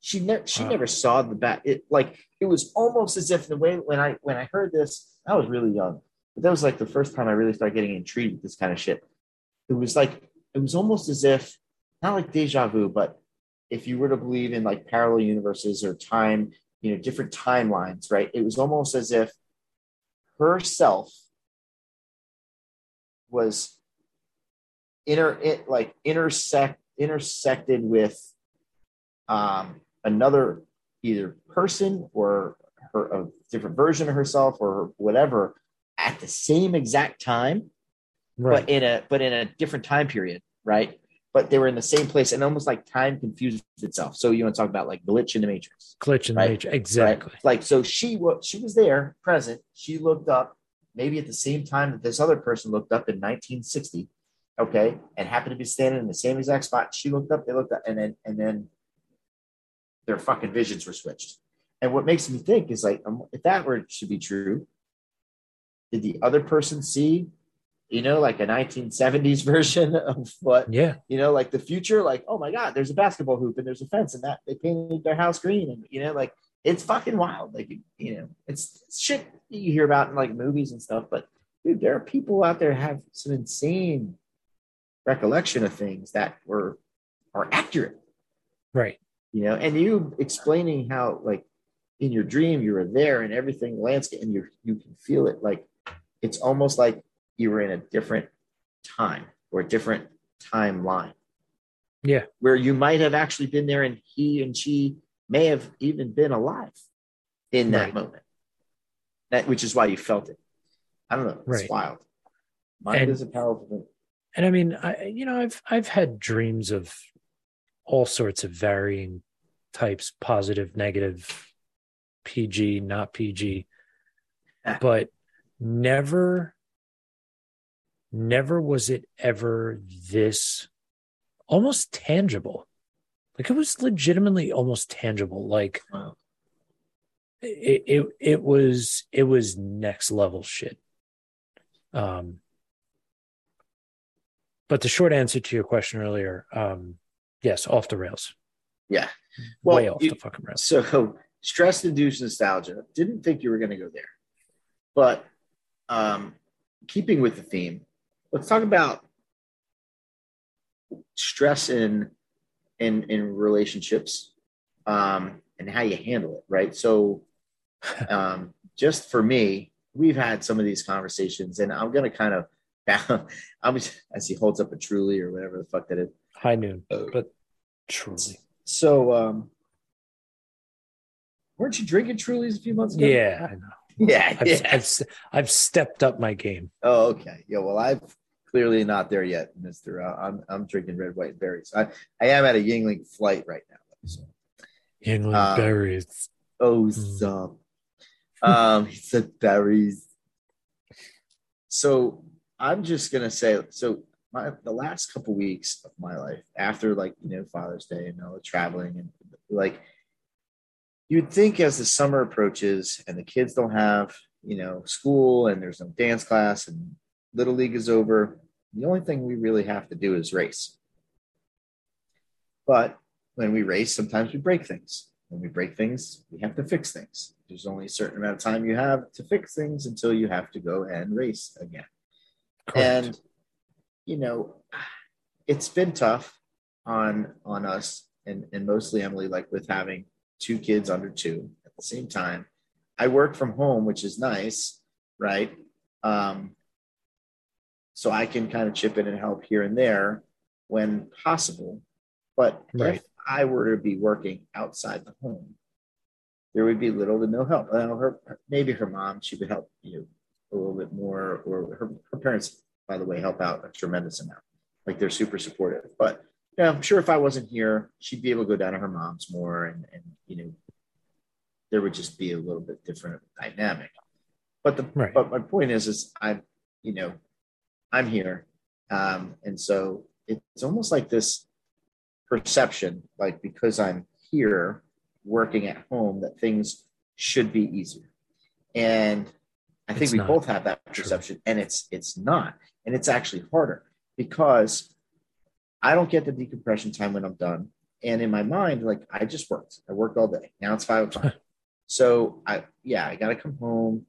She never she wow. never saw the bat. It like it was almost as if the way when I when I heard this, I was really young. But that was like the first time I really started getting intrigued with this kind of shit. It was like it was almost as if not like deja vu, but if you were to believe in like parallel universes or time, you know, different timelines, right? It was almost as if herself was inter it like intersect intersected with um another either person or her a different version of herself or whatever at the same exact time Right. but in a but in a different time period right but they were in the same place and almost like time confused itself so you want to talk about like glitch in the matrix Glitch in the matrix. Exactly. Right? Like so she was she was there, present. She looked up maybe at the same time that this other person looked up in 1960, okay, and happened to be standing in the same exact spot. She looked up, they looked up, and then and then their fucking visions were switched. And what makes me think is like, um, if that were to be true, did the other person see, you know, like a 1970s (laughs) version of what Yeah. you know, like the future, like, oh my God, there's a basketball hoop and there's a fence and that they painted their house green. And, you know, like it's fucking wild. Like, you know, it's, it's shit you hear about in like movies and stuff. But dude, there are people out there have some insane recollection of things that were, are accurate, Right. You know, and you explaining how, like, in your dream, you were there and everything landscape and you, you can feel it. Like, it's almost like you were in a different time or a different timeline Yeah. where you might have actually been there and he and she may have even been alive in that Right. moment. That which is why you felt it. I don't know. It's Right. wild. Mind And- is a powerful thing. And I mean, I you know, I've I've had dreams of all sorts of varying types, positive, negative, PG, not PG, but never never was it ever this almost tangible. Like it was legitimately almost tangible. Like Wow. it, it it was it was next level shit. Um but the short answer to your question earlier, um, yes, off the rails. Yeah. Well, Way off you- the fucking rails. So stress induced nostalgia. Didn't think you were going to go there. But um, keeping with the theme, let's talk about stress in in in relationships um, and how you handle it, right? So (laughs) um, just for me, we've had some of these conversations, and I'm going to kind (laughs) of I'm as he holds up a truly or whatever the fuck that is. High noon, but truly. So um weren't you drinking Trulies a few months ago? Yeah, I know. (laughs) Yeah. I've, yeah. I've, I've stepped up my game. Oh, okay. Yeah. Well, I'm clearly not there yet, Mister. Uh, I'm I'm drinking red, white, and berries. I I am at a Yuengling flight right now. So. England Um, berries. Oh, Mm. some. Um, he said berries. So I'm just gonna say. So my the last couple weeks of my life, after like you know Father's Day and all the traveling and like, you'd think as the summer approaches and the kids don't have you know school and there's no dance class and little league is over, the only thing we really have to do is race. But when we race, sometimes we break things. When we break things, we have to fix things. There's only a certain amount of time you have to fix things until you have to go and race again. Correct. And you know, it's been tough on on us and and mostly Emily, like with having two kids under two at the same time. I work from home, which is nice, right? Um, so I can kind of chip in and help here and there when possible. But Right. if I were to be working outside the home, there would be little to no help. Now, her maybe her mom she would help you a little bit more, or her, her parents, by the way, help out a tremendous amount. Like they're super supportive. But yeah, I'm sure if I wasn't here, she'd be able to go down to her mom's more, and and you know, there would just be a little bit different dynamic. But the Right. but my point is, is I'm you know, I'm here, um, and so it's almost like this perception, like because I'm here working at home, that things should be easier, and I think It's we both have that True. perception, and it's it's not, and it's actually harder because I don't get the decompression time when I'm done. And in my mind, like I just worked. I worked all day. Now it's five o'clock. (laughs) so I yeah, I gotta come home,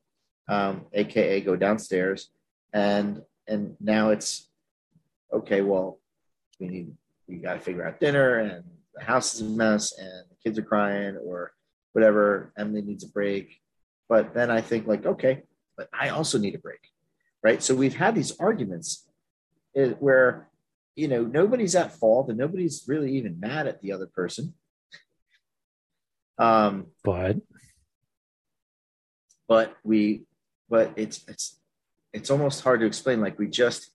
um, aka go downstairs. And and now it's okay, well, we need we gotta figure out dinner and the house is a mess and the kids are crying or whatever. Emily needs a break. But then I think like, okay, but I also need a break. Right. So we've had these arguments where you know nobody's at fault and nobody's really even mad at the other person. Um, But but we but it's it's it's almost hard to explain like we just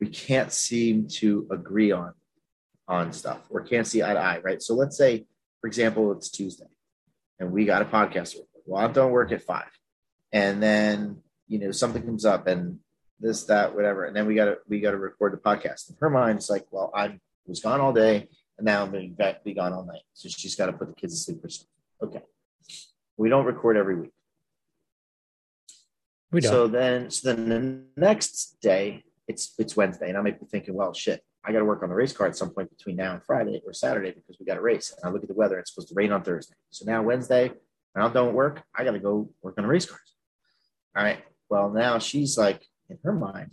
we can't seem to agree on on stuff or can't see eye to eye right so let's say for example it's tuesday and we got a podcast well i don't work at five and then you know something comes up and this that whatever and then we got to we got to record the podcast in her mind it's like well i was gone all day and now i'm going to be gone all night so she's got to put the kids to sleep or something okay we don't record every week we don't. so then, so then the next day, it's it's Wednesday, and I might be thinking, well, shit, I got to work on the race car at some point between now and Friday or Saturday because we got a race. And I look at the weather; it's supposed to rain on Thursday. So now Wednesday, when I don't work, I got to go work on the race cars. All right. Well, now she's like, in her mind,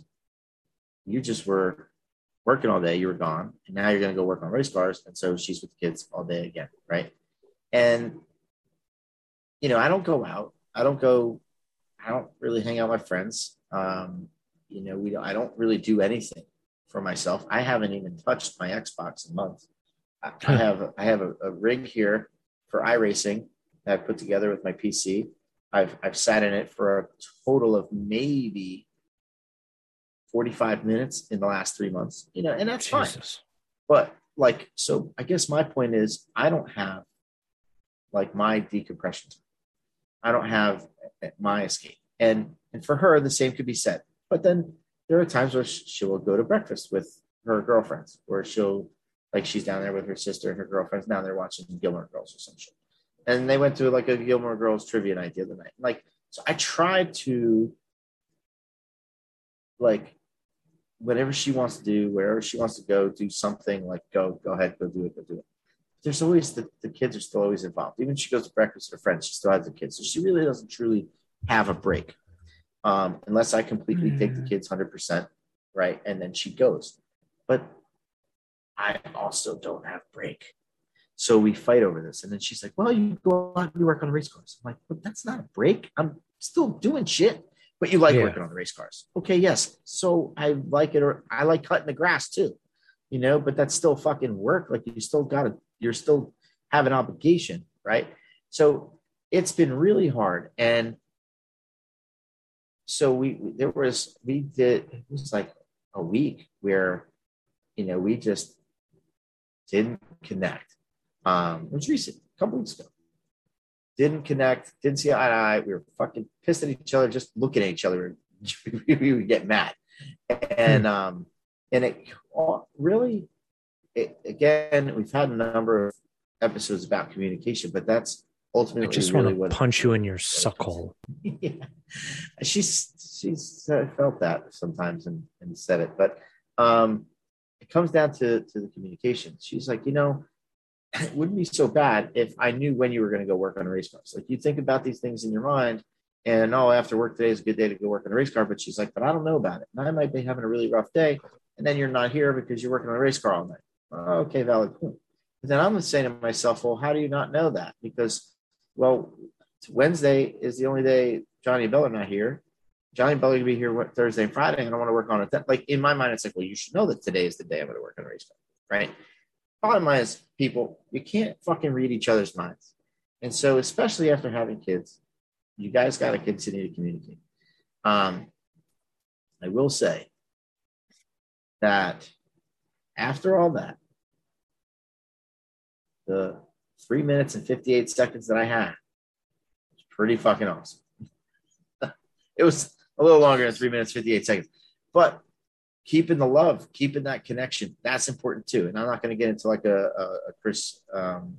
you just were working all day, you were gone, and now you're going to go work on race cars, and so she's with the kids all day again, right? And you know, I don't go out. I don't go I don't really hang out with my friends. Um, you know, we don't, I don't really do anything for myself. I haven't even touched my Xbox in months. I, I have I have a, a, rig here for iRacing that I put together with my PC. I've I've sat in it for a total of maybe 45 minutes in the last three months. You know, and that's Jesus. fine. But like, so I guess my point is I don't have like my decompression time. I don't have my escape. And and for her, the same could be said. But then there are times where she will go to breakfast with her girlfriends, where she'll like she's down there with her sister and her girlfriends down there watching Gilmore Girls or some shit. And they went to like a Gilmore Girls trivia night the other night. Like, so I tried to like whatever she wants to do, wherever she wants to go, do something like go, go ahead, go do it, go do it there's always the, the kids are still always involved. Even she goes to breakfast with her friends, she still has the kids. So she really doesn't truly have a break. Um, unless I completely mm. take the kids 100%, right? And then she goes. But I also don't have break. So we fight over this. And then she's like, well, you go out and you work on the race cars. I'm like, but that's not a break. I'm still doing shit. But you like yeah. working on the race cars. Okay, yes. So I like it or I like cutting the grass too. You know, but that's still fucking work. Like you still gotta you're still have an obligation, right? So it's been really hard. And so we there was we did it was like a week where you know we just didn't connect. Um, it was recent, a couple weeks ago. Didn't connect, didn't see eye to eye. We were fucking pissed at each other, just looking at each other. (laughs) we would get mad, and um, and it really it, again, we've had a number of episodes about communication, but that's ultimately I just really want to punch you in your suckhole. (laughs) yeah. She's she's uh, felt that sometimes and, and said it, but um, it comes down to to the communication. She's like, you know, it wouldn't be so bad if I knew when you were going to go work on a race car. Like you think about these things in your mind, and oh, after work today is a good day to go work on a race car. But she's like, but I don't know about it, and I might be having a really rough day, and then you're not here because you're working on a race car all night. Okay, valid point. But then I'm saying to myself, well, how do you not know that? Because, well, Wednesday is the only day Johnny and Bella are not here. Johnny Bella will be here Thursday and Friday, and I want to work on it. Like in my mind, it's like, well, you should know that today is the day I'm going to work on a race car, right? Bottom line is, people, you can't fucking read each other's minds, and so especially after having kids, you guys got to continue to communicate. Um, I will say that after all that, the three minutes and 58 seconds that I had was pretty fucking awesome. (laughs) it was a little longer than three minutes, 58 seconds, but keeping the love, keeping that connection, that's important too. And I'm not going to get into like a, a, a Chris, um,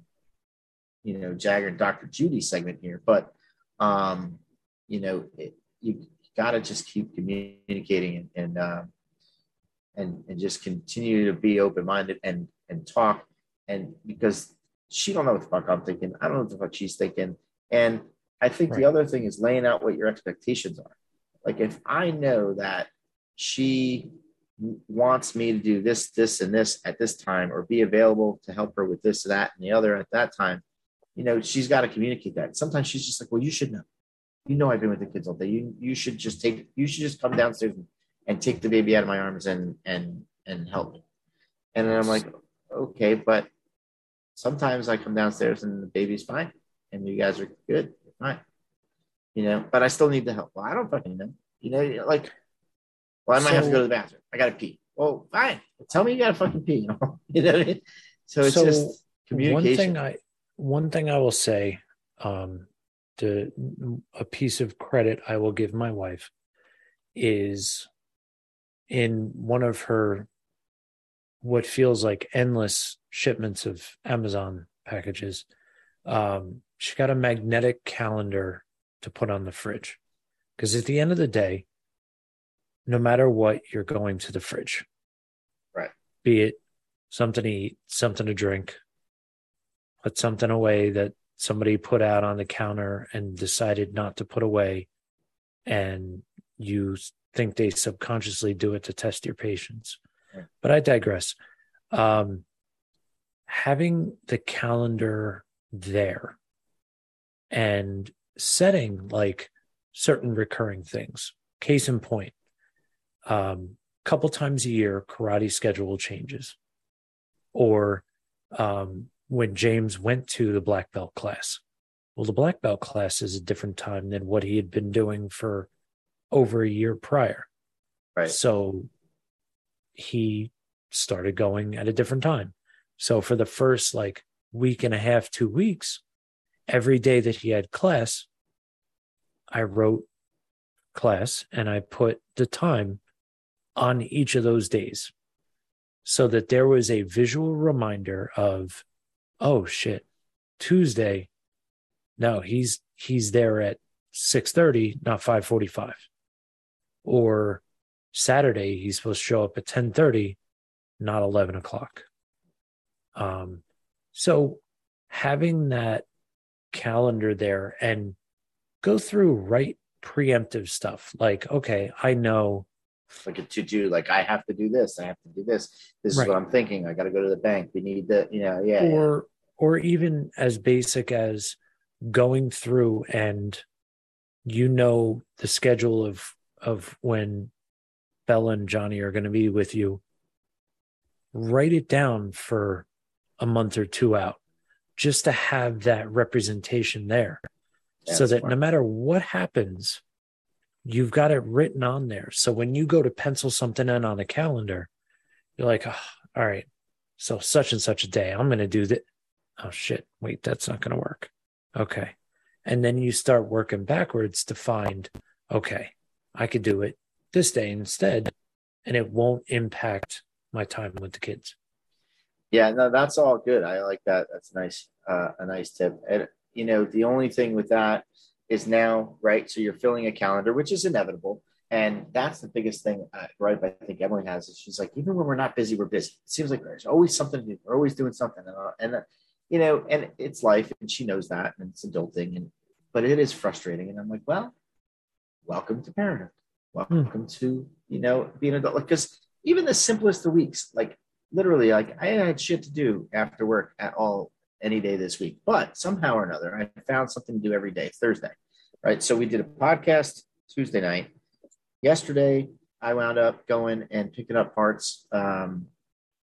you know, Jagger and Dr. Judy segment here, but, um, you know, it, you got to just keep communicating and, and, uh, and, and just continue to be open-minded and, and talk and because she don't know what the fuck I'm thinking. I don't know what the fuck she's thinking. And I think right. the other thing is laying out what your expectations are. Like if I know that she wants me to do this, this, and this at this time, or be available to help her with this, that, and the other at that time, you know, she's got to communicate that. Sometimes she's just like, well, you should know. You know, I've been with the kids all day. You you should just take. You should just come downstairs and, and take the baby out of my arms and and and help me. And then I'm like, okay, but sometimes I come downstairs and the baby's fine, and you guys are good, You're fine, you know. But I still need the help. Well, I don't fucking know, you know. Like, well, I might have to go to the bathroom. I gotta pee. Well, fine. Tell me you gotta fucking pee. You know, (laughs) you know what I mean? So it's So, just communication. One thing I one thing I will say, um, to a piece of credit I will give my wife is in one of her what feels like endless shipments of Amazon packages. Um, she got a magnetic calendar to put on the fridge because at the end of the day, no matter what, you're going to the fridge. Right. Be it something to eat, something to drink, put something away that somebody put out on the counter and decided not to put away and you think they subconsciously do it to test your patience Right. but i digress um having the calendar there and setting like certain recurring things case in point um couple times a year karate schedule changes or um when James went to the black belt class. Well, the black belt class is a different time than what he had been doing for over a year prior. Right. So he started going at a different time. So for the first like week and a half, two weeks, every day that he had class, I wrote class and I put the time on each of those days so that there was a visual reminder of oh shit tuesday. No he's he's there at 6.30 not 5.45 or saturday he's supposed to show up at 10.30 not 11 o'clock. Um so having that calendar there and go through right preemptive stuff like okay i know like a to do, like I have to do this, I have to do this. This Right. is what I'm thinking. I got to go to the bank. We need the, you know, yeah, yeah. or or even as basic as going through and you know the schedule of of when Bella and Johnny are going to be with you write it down for a month or two out just to have that representation there so that smart. no matter what happens you've got it written on there so when you go to pencil something in on the calendar you're like oh, all right so such and such a day i'm going to do that oh shit wait that's not going to work okay and then you start working backwards to find okay i could do it this day instead and it won't impact my time with the kids Yeah, no, that's all good. I like that. That's nice. Uh, a nice tip. And you know, the only thing with that is now, right? So you're filling a calendar, which is inevitable, and that's the biggest thing. Uh, right? I think Emily has is she's like, even when we're not busy, we're busy. It seems like there's always something to do. We're always doing something, and uh, and uh, you know, and it's life, and she knows that, and it's adulting, and but it is frustrating. And I'm like, well, welcome to parenthood. Welcome to you know being an adult. Because even the simplest of weeks, like literally like I had shit to do after work at all any day this week, but somehow or another I found something to do every day. Thursday, right? So we did a podcast Tuesday night. Yesterday I wound up going and picking up parts, um,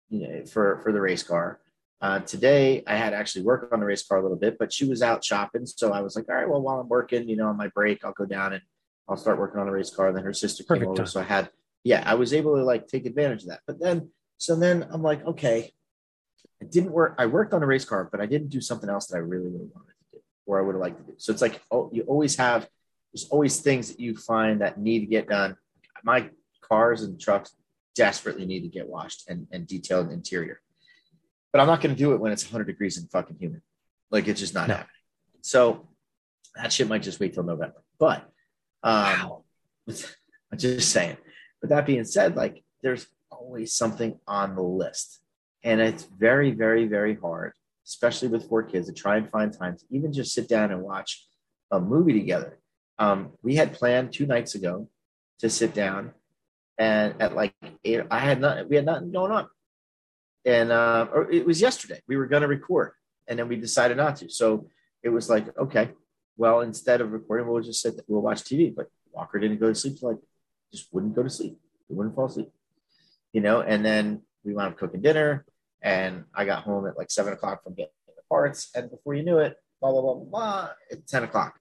you know, for for the race car. Uh, today I had actually work on the race car a little bit, but she was out shopping, so I was like, all right, well, while I'm working, you know, on my break, I'll go down and I'll start working on the race car. And then her sister came over, time. so I had, yeah, I was able to like take advantage of that. But then so then I'm like, okay, I didn't work. I worked on a race car, but I didn't do something else that I really, really wanted or I would have liked to do. So it's like, oh, you always have, there's always things that you find that need to get done. My cars and trucks desperately need to get washed and, and detailed interior. But I'm not going to do it when it's 100 degrees and fucking humid. Like it's just not No. happening. So that shit might just wait till November. But um, (laughs) I'm just saying. But that being said, like there's always something on the list. And it's very, very, very hard, especially with four kids, to try and find time to even just sit down and watch a movie together. Um, we had planned two nights ago to sit down and at like eight, I had not, we had nothing going on. And uh, or it was yesterday. We were going to record and then we decided not to. So it was like, okay, well, instead of recording, we'll just sit, we'll watch TV. But Walker didn't go to sleep till like just wouldn't go to sleep. We wouldn't fall asleep, you know. And then we wound up cooking dinner, and I got home at like seven o'clock from getting the parts, and before you knew it, blah blah blah blah. blah it's ten o'clock,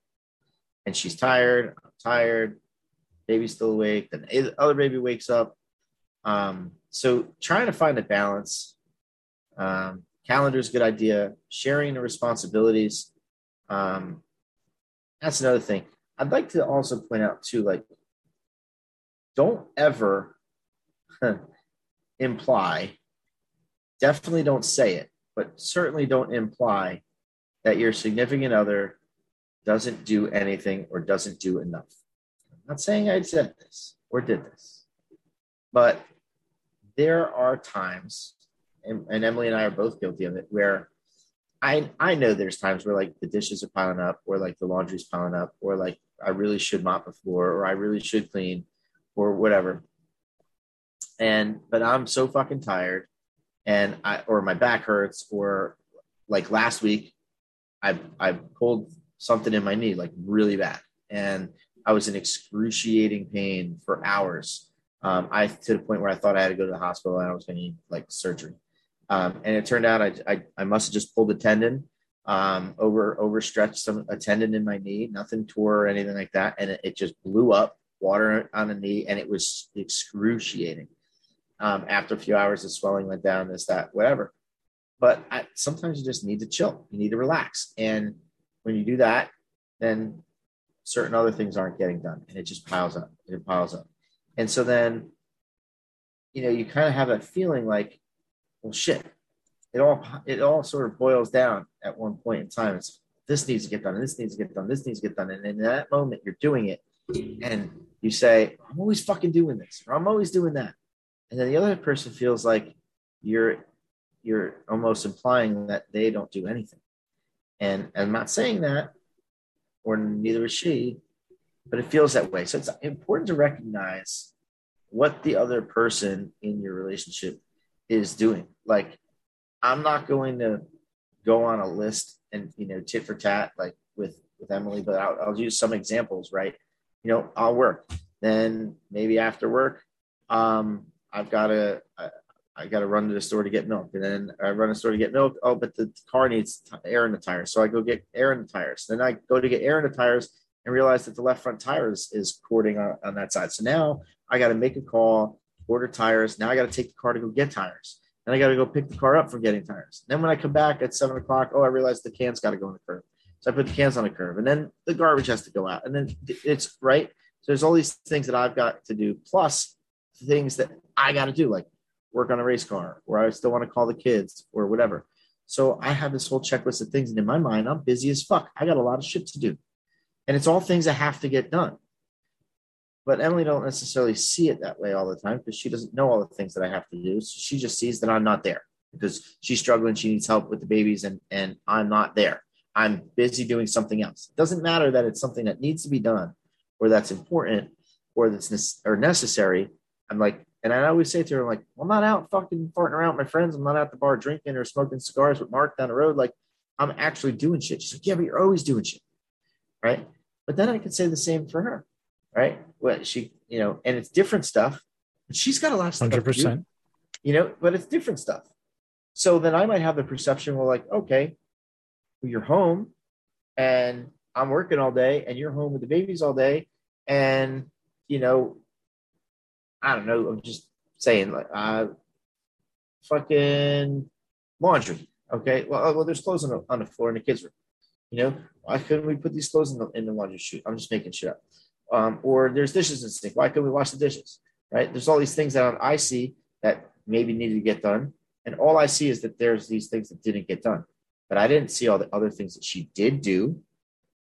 and she's tired. I'm tired. Baby's still awake. Then the other baby wakes up. Um, so trying to find a balance. Um, calendar is a good idea. Sharing the responsibilities. Um, that's another thing. I'd like to also point out too, like, don't ever (laughs) imply, definitely don't say it, but certainly don't imply that your significant other doesn't do anything or doesn't do enough. I'm not saying I said this or did this, but there are times, and, and Emily and I are both guilty of it, where I I know there's times where like the dishes are piling up, or like the laundry's piling up, or like I really should mop the floor, or I really should clean, or whatever. And but I'm so fucking tired, and I or my back hurts, or like last week, I I pulled something in my knee like really bad, and I was in excruciating pain for hours. Um, I to the point where I thought I had to go to the hospital and I was going to need like surgery. Um, and it turned out I, I, I must have just pulled a tendon, um, over overstretched some a tendon in my knee, nothing tore or anything like that, and it, it just blew up, water on the knee, and it was excruciating. Um, after a few hours, the swelling went down, this, that, whatever. But I, sometimes you just need to chill. You need to relax, and when you do that, then certain other things aren't getting done, and it just piles up. It piles up, and so then, you know, you kind of have that feeling like well, shit, it all it all sort of boils down at one point in time. It's this needs to get done, and this needs to get done, this needs to get done, and in that moment you're doing it, and you say, "I'm always fucking doing this," or "I'm always doing that," and then the other person feels like you're you're almost implying that they don't do anything, and I'm not saying that, or neither is she, but it feels that way. So it's important to recognize what the other person in your relationship is doing. Like, I'm not going to go on a list and you know tit for tat like with with Emily, but I'll, I'll use some examples. Right, you know, I'll work. Then maybe after work, um, I've got to I, got to run to the store to get milk, and then I run to the store to get milk. Oh, but the car needs air in the tires, so I go get air in the tires. Then I go to get air in the tires and realize that the left front tire is, is cording on, on that side. So now I got to make a call order tires. Now I got to take the car to go get tires. And I got to go pick the car up for getting tires. Then when I come back at seven o'clock, oh, I realized the cans got to go on the curb. So I put the cans on the curb, and then the garbage has to go out, and then it's right. So there's all these things that I've got to do, plus things that I got to do, like work on a race car, or I still want to call the kids, or whatever. So I have this whole checklist of things, and in my mind, I'm busy as fuck. I got a lot of shit to do, and it's all things that have to get done. But Emily don't necessarily see it that way all the time because she doesn't know all the things that I have to do. So she just sees that I'm not there because she's struggling. She needs help with the babies and, and I'm not there. I'm busy doing something else. It doesn't matter that it's something that needs to be done or that's important or that's ne- or necessary. I'm like, and I always say to her, I'm like, I'm not out fucking farting around with my friends. I'm not at the bar drinking or smoking cigars with Mark down the road. Like, I'm actually doing shit. She's like, yeah, but you're always doing shit. Right. But then I could say the same for her right? What she, you know, and it's different stuff. But she's got a lot of stuff. 100%. you know, but it's different stuff. So then I might have the perception, well, like, okay, well, you're home and I'm working all day and you're home with the babies all day. And, you know, I don't know, I'm just saying, like, uh, fucking laundry. Okay. Well, well there's clothes on the, on the floor in the kids' room. You know, why couldn't we put these clothes in the, in the laundry chute? I'm just making shit up um, or there's dishes in the sink. Why couldn't we wash the dishes? Right? There's all these things that I see that maybe needed to get done, and all I see is that there's these things that didn't get done. But I didn't see all the other things that she did do,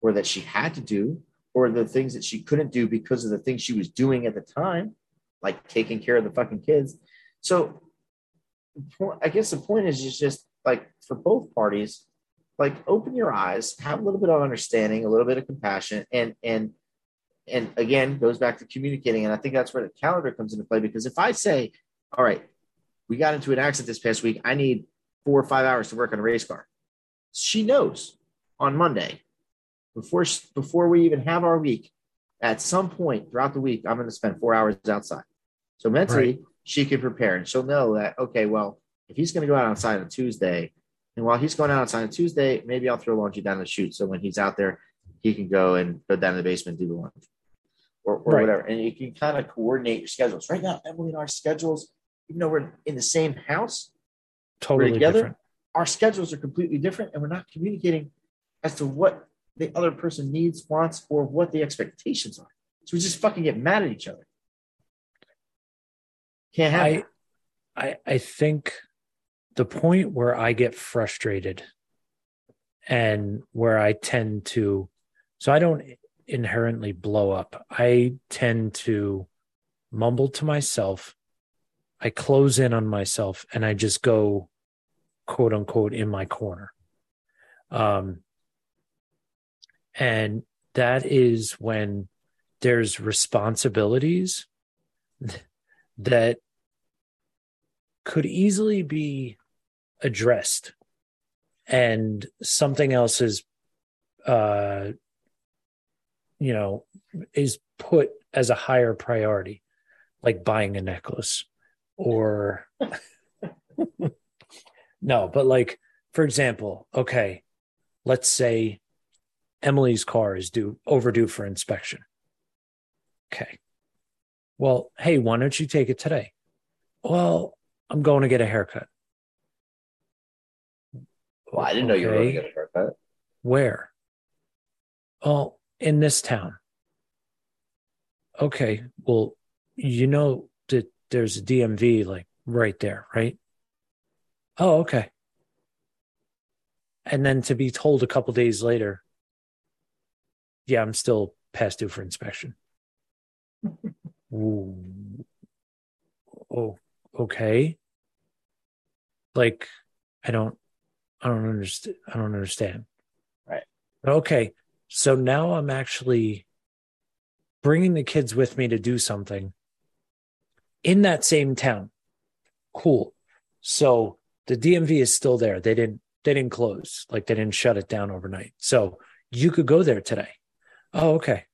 or that she had to do, or the things that she couldn't do because of the things she was doing at the time, like taking care of the fucking kids. So, I guess the point is just like for both parties, like open your eyes, have a little bit of understanding, a little bit of compassion, and and and again goes back to communicating and i think that's where the calendar comes into play because if i say all right we got into an accident this past week i need four or five hours to work on a race car she knows on monday before before we even have our week at some point throughout the week i'm going to spend four hours outside So mentally, Right. she can prepare and she'll know that, okay, well, if he's going to go out outside on Tuesday, and while he's going out outside on Tuesday, maybe I'll throw laundry down the chute. So when he's out there, he can go and go down to the basement and do the laundry or, or Right. whatever. And you can kind of coordinate your schedules. Right now, Emily and our schedules, even though we're in the same house, Totally together? different. our schedules are completely different and we're not communicating as to what the other person needs, wants, or what the expectations are. So we just fucking get mad at each other. Can't have I, it. I I think the point where I get frustrated and where I tend to so I don't inherently blow up. I tend to mumble to myself. I close in on myself and I just go quote unquote in my corner. Um and that is when there's responsibilities that could easily be addressed. And something else is uh you know is put as a higher priority like buying a necklace or (laughs) no but like for example okay let's say emily's car is due overdue for inspection okay well hey why don't you take it today well i'm going to get a haircut Well, I didn't know you were going to get a haircut. Where? Oh, in this town. Okay. Well, you know that there's a DMV like right there, right? Oh, okay. And then to be told a couple days later, yeah, I'm still past due for inspection. (laughs) Ooh. Oh, okay. Like, I don't, I don't understand. I don't understand. Right. Okay. So now I'm actually bringing the kids with me to do something in that same town. Cool. So the DMV is still there. They didn't, they didn't close. Like they didn't shut it down overnight. So you could go there today. Oh, okay.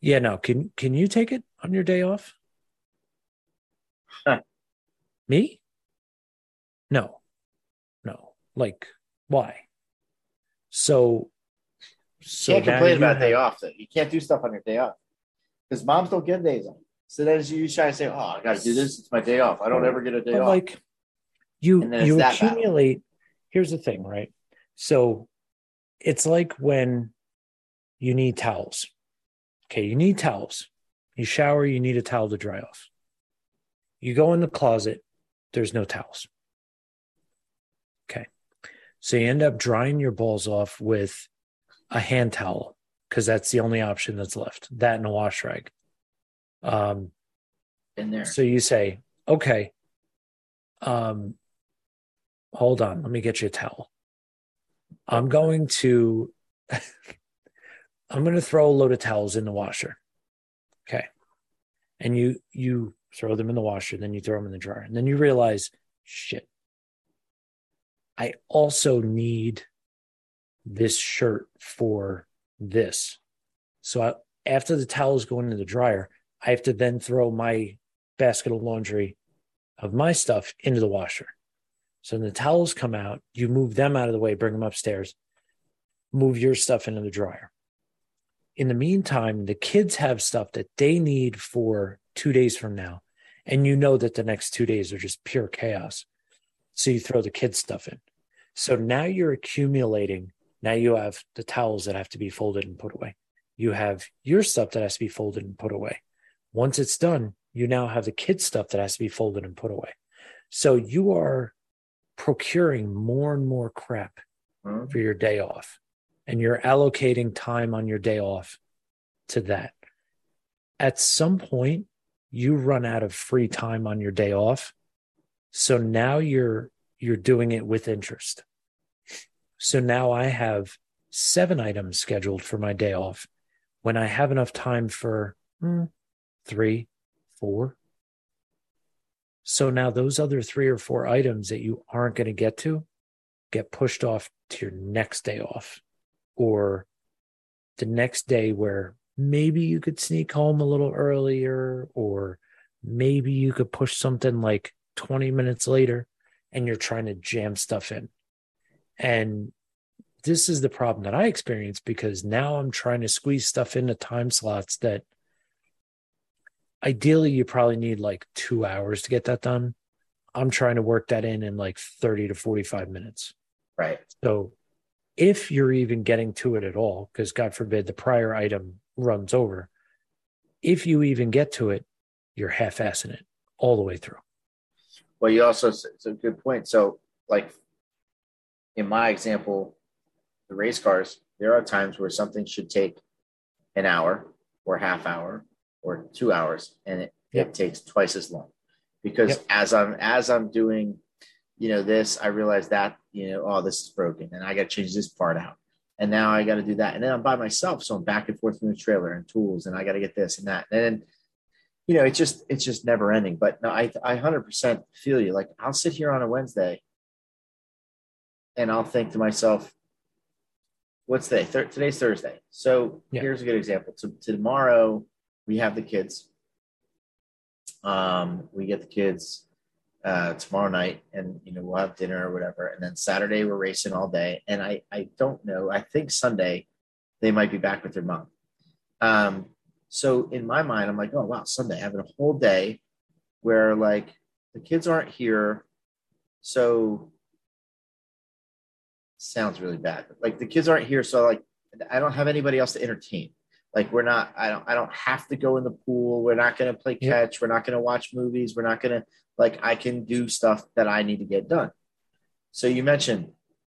Yeah, no. Can can you take it on your day off? Huh. Me? No. No. Like why? So so you can't complain about a day off. Though. You can't do stuff on your day off because moms don't get days off. So then you try to say, "Oh, I got to do this. It's my day off. I don't ever get a day off." like you you accumulate here's the thing right so it's like when you need towels. Okay you need towels. You shower you need a towel to dry off. You go in the closet there's no towels. Okay so you end up drying your balls off with a hand towel because that's the only option that's left that and a wash rag. Um in there. so you say, okay, um, hold on, let me get you a towel. I'm going to, I'm going to throw a load of towels in the washer. Okay. And you, you throw them in the washer, then you throw them in the dryer. And then you realize, shit, I also need this shirt for this. So I, after the towels go into the dryer, I have to then throw my basket of laundry of my stuff into the washer. So when the towels come out, you move them out of the way, bring them upstairs, move your stuff into the dryer. In the meantime, the kids have stuff that they need for two days from now. And you know that the next two days are just pure chaos. So you throw the kids' stuff in. So now you're accumulating. Now you have the towels that have to be folded and put away. You have your stuff that has to be folded and put away. Once it's done, you now have the kids' stuff that has to be folded and put away. So you are procuring more and more crap Hmm? for your day off, and you're allocating time on your day off to that. At some point, you run out of free time on your day off. So now you're you're doing it with interest. So now I have seven items scheduled for my day off when I have enough time for hmm, three, four. So now those other three or four items that you aren't going to get to get pushed off to your next day off or the next day where maybe you could sneak home a little earlier or maybe you could push something like 20 minutes later and you're trying to jam stuff in. And this is the problem that I experience because now I'm trying to squeeze stuff into time slots that ideally you probably need like two hours to get that done. I'm trying to work that in in like 30 to 45 minutes. Right. So if you're even getting to it at all, because God forbid the prior item runs over, if you even get to it, you're half assing it all the way through. Well, you also, it's a good point. So, like in my example, the race cars, there are times where something should take an hour or half hour or two hours, and it, yep. it takes twice as long because yep. as I'm as I'm doing, you know, this, I realize that you know, oh, this is broken, and I got to change this part out, and now I got to do that, and then I'm by myself, so I'm back and forth in the trailer and tools, and I got to get this and that, and then, you know, it's just it's just never ending. But no, I I hundred percent feel you. Like I'll sit here on a Wednesday, and I'll think to myself, what's today? Thir- today's Thursday. So yeah. here's a good example. To, tomorrow we have the kids. Um, we get the kids uh, tomorrow night, and you know we'll have dinner or whatever. And then Saturday we're racing all day. And I I don't know. I think Sunday they might be back with their mom. Um, so in my mind, I'm like, oh wow, Sunday having a whole day where like the kids aren't here, so sounds really bad. Like the kids aren't here, so like I don't have anybody else to entertain. Like we're not, I don't, I don't have to go in the pool. We're not going to play catch. Yep. We're not going to watch movies. We're not going to like. I can do stuff that I need to get done. So you mentioned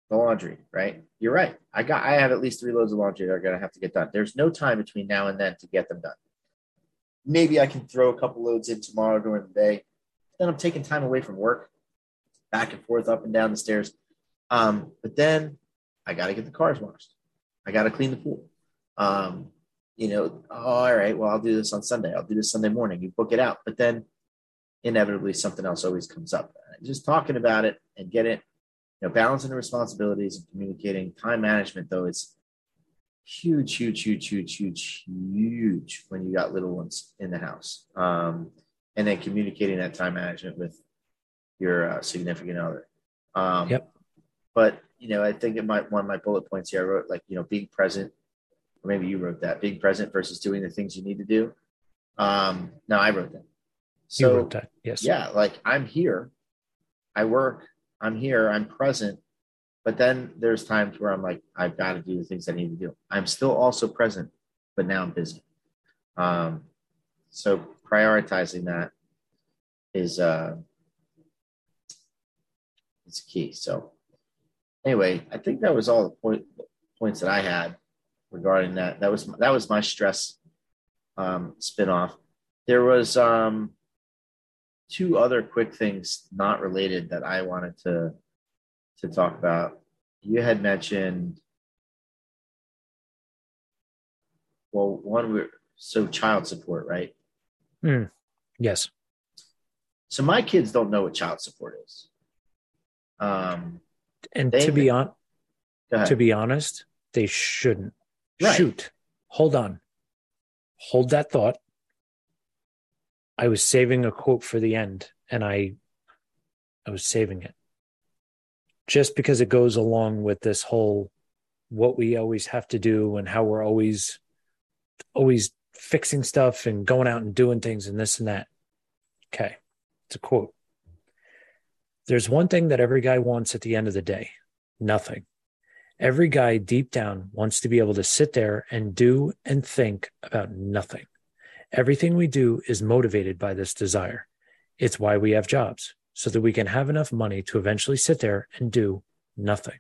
the laundry, right? You're right. I got, I have at least three loads of laundry that are going to have to get done. There's no time between now and then to get them done. Maybe I can throw a couple loads in tomorrow during the day. Then I'm taking time away from work, back and forth, up and down the stairs. Um, but then I got to get the cars washed. I got to clean the pool. Um, you know, oh, all right, well, I'll do this on Sunday. I'll do this Sunday morning. You book it out. But then inevitably something else always comes up. Just talking about it and get it, you know, balancing the responsibilities and communicating time management, though, is huge, huge, huge, huge, huge, huge when you got little ones in the house. Um, and then communicating that time management with your uh, significant other. Um, yep. But you know, I think in my one of my bullet points here, I wrote like you know being present, or maybe you wrote that being present versus doing the things you need to do. Um, no, I wrote that. So you wrote that, yes, yeah, like I'm here, I work, I'm here, I'm present, but then there's times where I'm like, I've got to do the things I need to do. I'm still also present, but now I'm busy. Um, so prioritizing that is uh, is key. So anyway, I think that was all the point, points that I had regarding that. That was that was my stress um, spinoff. There was um, two other quick things not related that I wanted to to talk about. You had mentioned well, one we so child support, right? Mm, yes. So my kids don't know what child support is. Um, and to be on, to be honest, they shouldn't. Right. Shoot. Hold on. Hold that thought. I was saving a quote for the end and I I was saving it. Just because it goes along with this whole what we always have to do and how we're always always fixing stuff and going out and doing things and this and that. Okay. It's a quote. There's one thing that every guy wants at the end of the day nothing. Every guy deep down wants to be able to sit there and do and think about nothing. Everything we do is motivated by this desire. It's why we have jobs, so that we can have enough money to eventually sit there and do nothing.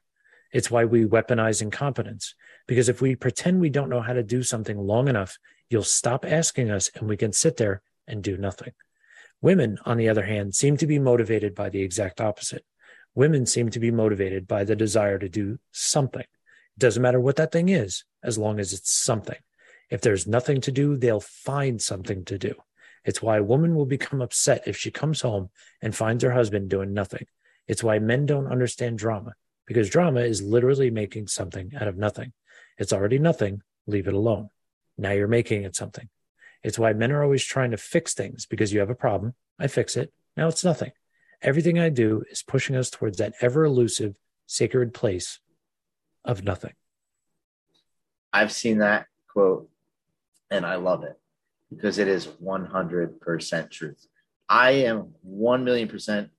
It's why we weaponize incompetence, because if we pretend we don't know how to do something long enough, you'll stop asking us and we can sit there and do nothing. Women, on the other hand, seem to be motivated by the exact opposite. Women seem to be motivated by the desire to do something. It doesn't matter what that thing is, as long as it's something. If there's nothing to do, they'll find something to do. It's why a woman will become upset if she comes home and finds her husband doing nothing. It's why men don't understand drama, because drama is literally making something out of nothing. It's already nothing, leave it alone. Now you're making it something. It's why men are always trying to fix things because you have a problem. I fix it. Now it's nothing. Everything I do is pushing us towards that ever elusive, sacred place of nothing. I've seen that quote and I love it because it is 100% truth. I am 1 million percent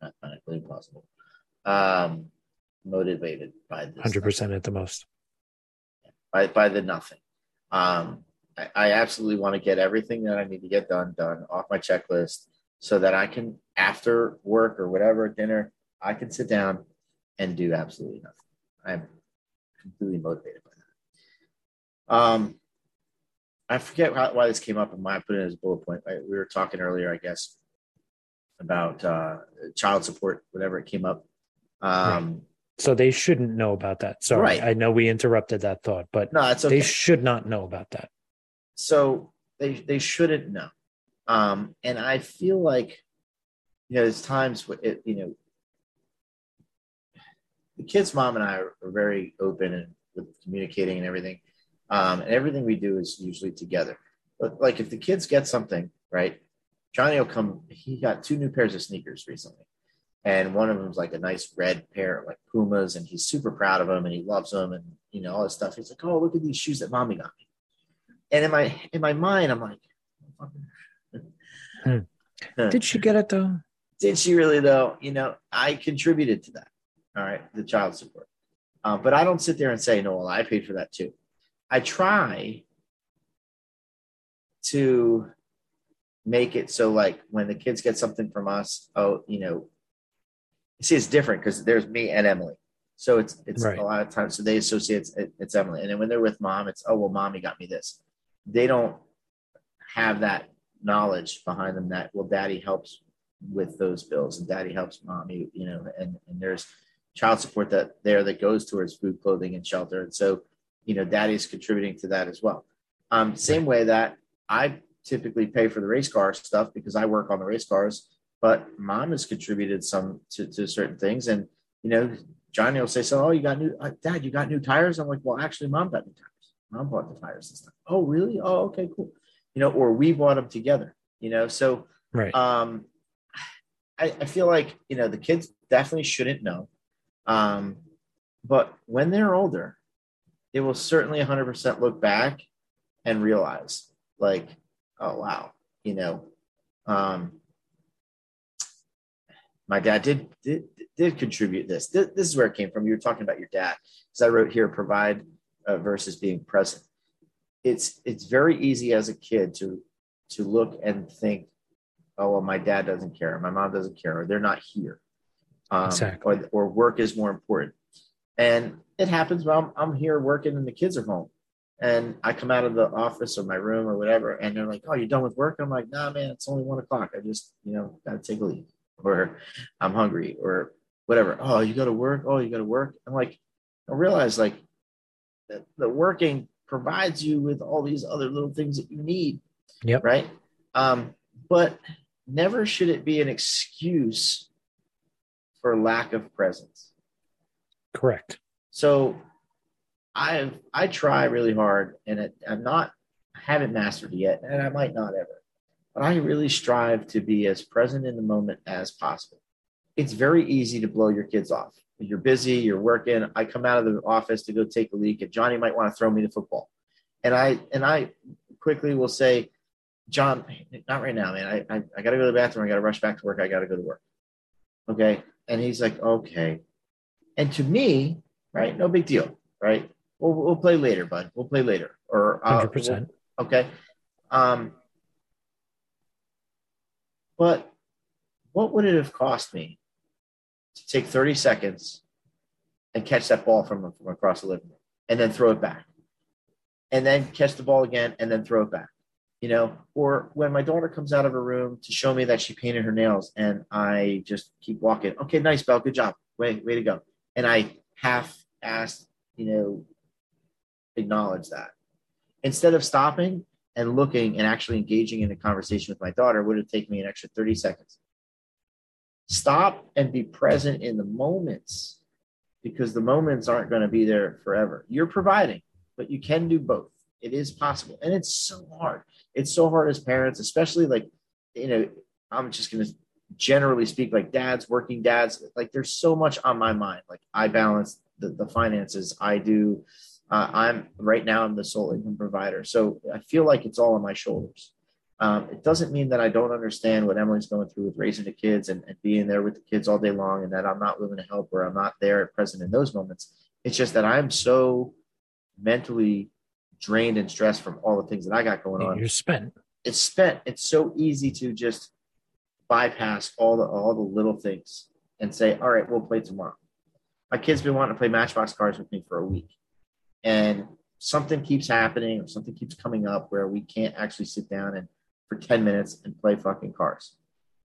mathematically impossible, um, motivated by this. 100% at the most. By, by the nothing. Um, I, I absolutely want to get everything that I need to get done, done off my checklist so that I can, after work or whatever, dinner, I can sit down and do absolutely nothing. I'm completely motivated by that. Um, I forget how, why this came up, and why I put it as a bullet point. We were talking earlier, I guess, about uh, child support, whatever it came up. Um, right. So they shouldn't know about that. Sorry, right. I know we interrupted that thought, but no, it's okay. they should not know about that. So they they shouldn't know. Um, and I feel like you know, there's times it, you know, the kid's mom and I are, very open and with communicating and everything. Um, and everything we do is usually together. But like if the kids get something, right? Johnny will come, he got two new pairs of sneakers recently. And one of them's like a nice red pair, of like Pumas, and he's super proud of them and he loves them and you know, all this stuff. He's like, Oh, look at these shoes that mommy got me. And in my in my mind, I'm like, hmm. Did she get it though? Did she really though? You know, I contributed to that. All right, the child support. Uh, but I don't sit there and say, no, well, I paid for that too. I try to make it so like when the kids get something from us, oh, you know, see, it's different because there's me and Emily. So it's it's right. a lot of times so they associate it's, it's Emily, and then when they're with mom, it's oh well, mommy got me this. They don't have that knowledge behind them that well, daddy helps with those bills and daddy helps mommy, you know, and and there's child support that there that goes towards food, clothing, and shelter, and so you know, daddy's contributing to that as well. Um, same way that I typically pay for the race car stuff because I work on the race cars, but mom has contributed some to, to certain things. And, you know, Johnny will say, so, oh, you got new, uh, dad, you got new tires. I'm like, well, actually mom got new tires. Mom bought the tires and stuff. Oh, really? Oh, okay, cool. You know, or we bought them together, you know? So, right. Um, I, I feel like, you know, the kids definitely shouldn't know. Um, but when they're older, they will certainly 100% look back and realize like oh wow you know um my dad did did, did contribute this. this. this is where it came from you were talking about your dad because i wrote here provide uh, versus being present it's it's very easy as a kid to to look and think oh well my dad doesn't care my mom doesn't care or they're not here um, exactly. or, or work is more important and it happens while I'm, I'm here working and the kids are home. And I come out of the office or my room or whatever, and they're like, "Oh, you're done with work?" I'm like, "Nah, man, it's only one o'clock. I just, you know, gotta take a leave, or I'm hungry, or whatever. Oh, you go to work? Oh, you go to work? I'm like, I realize like that the working provides you with all these other little things that you need. Yep. Right. Um, but never should it be an excuse for lack of presence. Correct. So I've I try really hard, and it, I'm not I haven't mastered it yet, and I might not ever. But I really strive to be as present in the moment as possible. It's very easy to blow your kids off. You're busy, you're working. I come out of the office to go take a leak, and Johnny might want to throw me the football, and I and I quickly will say, John, not right now, man. I I, I got to go to the bathroom. I got to rush back to work. I got to go to work. Okay, and he's like, okay. And to me, right? No big deal, right? We'll, we'll play later, bud. We'll play later. Or uh, 100%. We'll, okay. Um, but what would it have cost me to take 30 seconds and catch that ball from, from across the living room and then throw it back? And then catch the ball again and then throw it back you know, or when my daughter comes out of her room to show me that she painted her nails and I just keep walking. Okay, nice, Belle. Good job. Way, way to go. And I half asked, you know, acknowledge that. Instead of stopping and looking and actually engaging in a conversation with my daughter, would have taken me an extra 30 seconds. Stop and be present in the moments because the moments aren't going to be there forever. You're providing, but you can do both. It is possible. And it's so hard. It's so hard as parents, especially like, you know, I'm just going to generally speak like dads, working dads. Like there's so much on my mind. Like I balance the, the finances. I do. Uh, I'm right now, I'm the sole income provider. So I feel like it's all on my shoulders. Um, it doesn't mean that I don't understand what Emily's going through with raising the kids and, and being there with the kids all day long and that I'm not willing to help or I'm not there at present in those moments. It's just that I'm so mentally drained and stressed from all the things that I got going on. You're spent. It's spent. It's so easy to just bypass all the all the little things and say, all right, we'll play tomorrow. My kid's been wanting to play Matchbox cards with me for a week. And something keeps happening or something keeps coming up where we can't actually sit down and for 10 minutes and play fucking cars,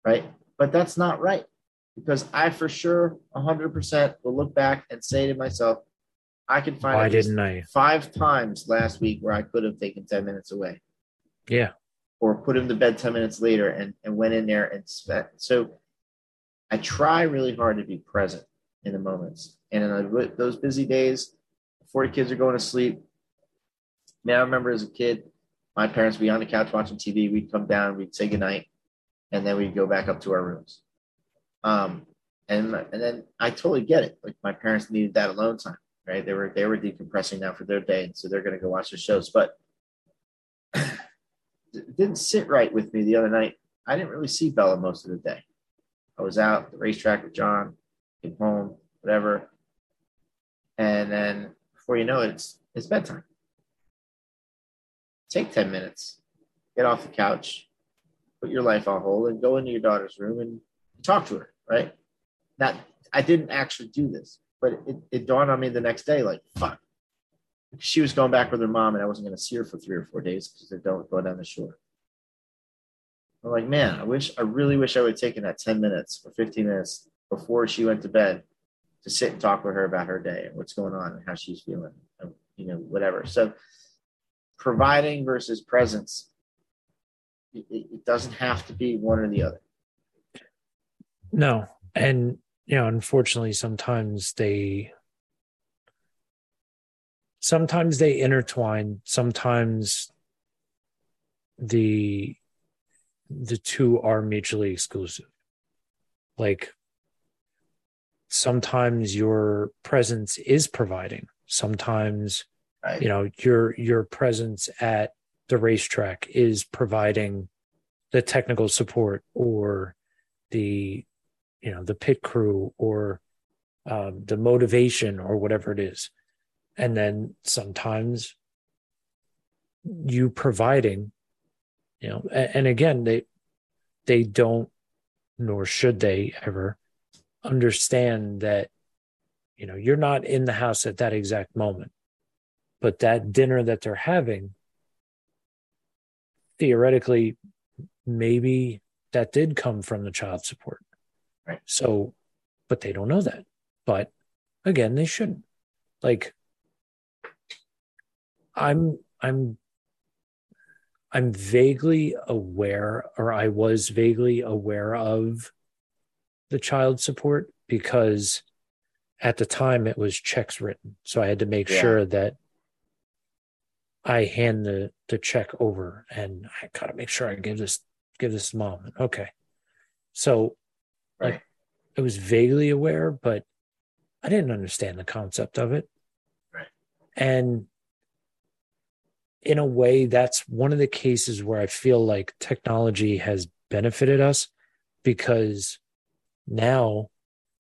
Right. But that's not right because I for sure 100% will look back and say to myself, I can find Why didn't I? five times last week where I could have taken 10 minutes away Yeah. or put him to bed 10 minutes later and, and went in there and spent. So I try really hard to be present in the moments. And in those busy days, before the kids are going to sleep, man, I remember as a kid, my parents would be on the couch watching TV. We'd come down, we'd say goodnight, and then we'd go back up to our rooms. Um, and, and then I totally get it. Like my parents needed that alone time right? They were they were decompressing now for their day, and so they're going to go watch the shows. But (coughs) it didn't sit right with me the other night. I didn't really see Bella most of the day. I was out the racetrack with John, came home, whatever, and then before you know it, it's it's bedtime. Take ten minutes, get off the couch, put your life on hold, and go into your daughter's room and talk to her. Right? That I didn't actually do this. But it, it dawned on me the next day, like, fuck. She was going back with her mom, and I wasn't going to see her for three or four days because they don't go down the shore. I'm like, man, I wish, I really wish I would have taken that 10 minutes or 15 minutes before she went to bed to sit and talk with her about her day and what's going on and how she's feeling, and, you know, whatever. So, providing versus presence, it, it doesn't have to be one or the other. No. And you know, unfortunately, sometimes they sometimes they intertwine. Sometimes the the two are mutually exclusive. Like sometimes your presence is providing. Sometimes right. you know your your presence at the racetrack is providing the technical support or the you know the pit crew or um, the motivation or whatever it is and then sometimes you providing you know and, and again they they don't nor should they ever understand that you know you're not in the house at that exact moment but that dinner that they're having theoretically maybe that did come from the child support Right. So, but they don't know that. But again, they shouldn't. Like, I'm, I'm, I'm vaguely aware, or I was vaguely aware of the child support because at the time it was checks written. So I had to make yeah. sure that I hand the, the check over and I gotta make sure I give this give this mom. Okay. So Right. Like, I was vaguely aware, but I didn't understand the concept of it. Right. And in a way, that's one of the cases where I feel like technology has benefited us because now you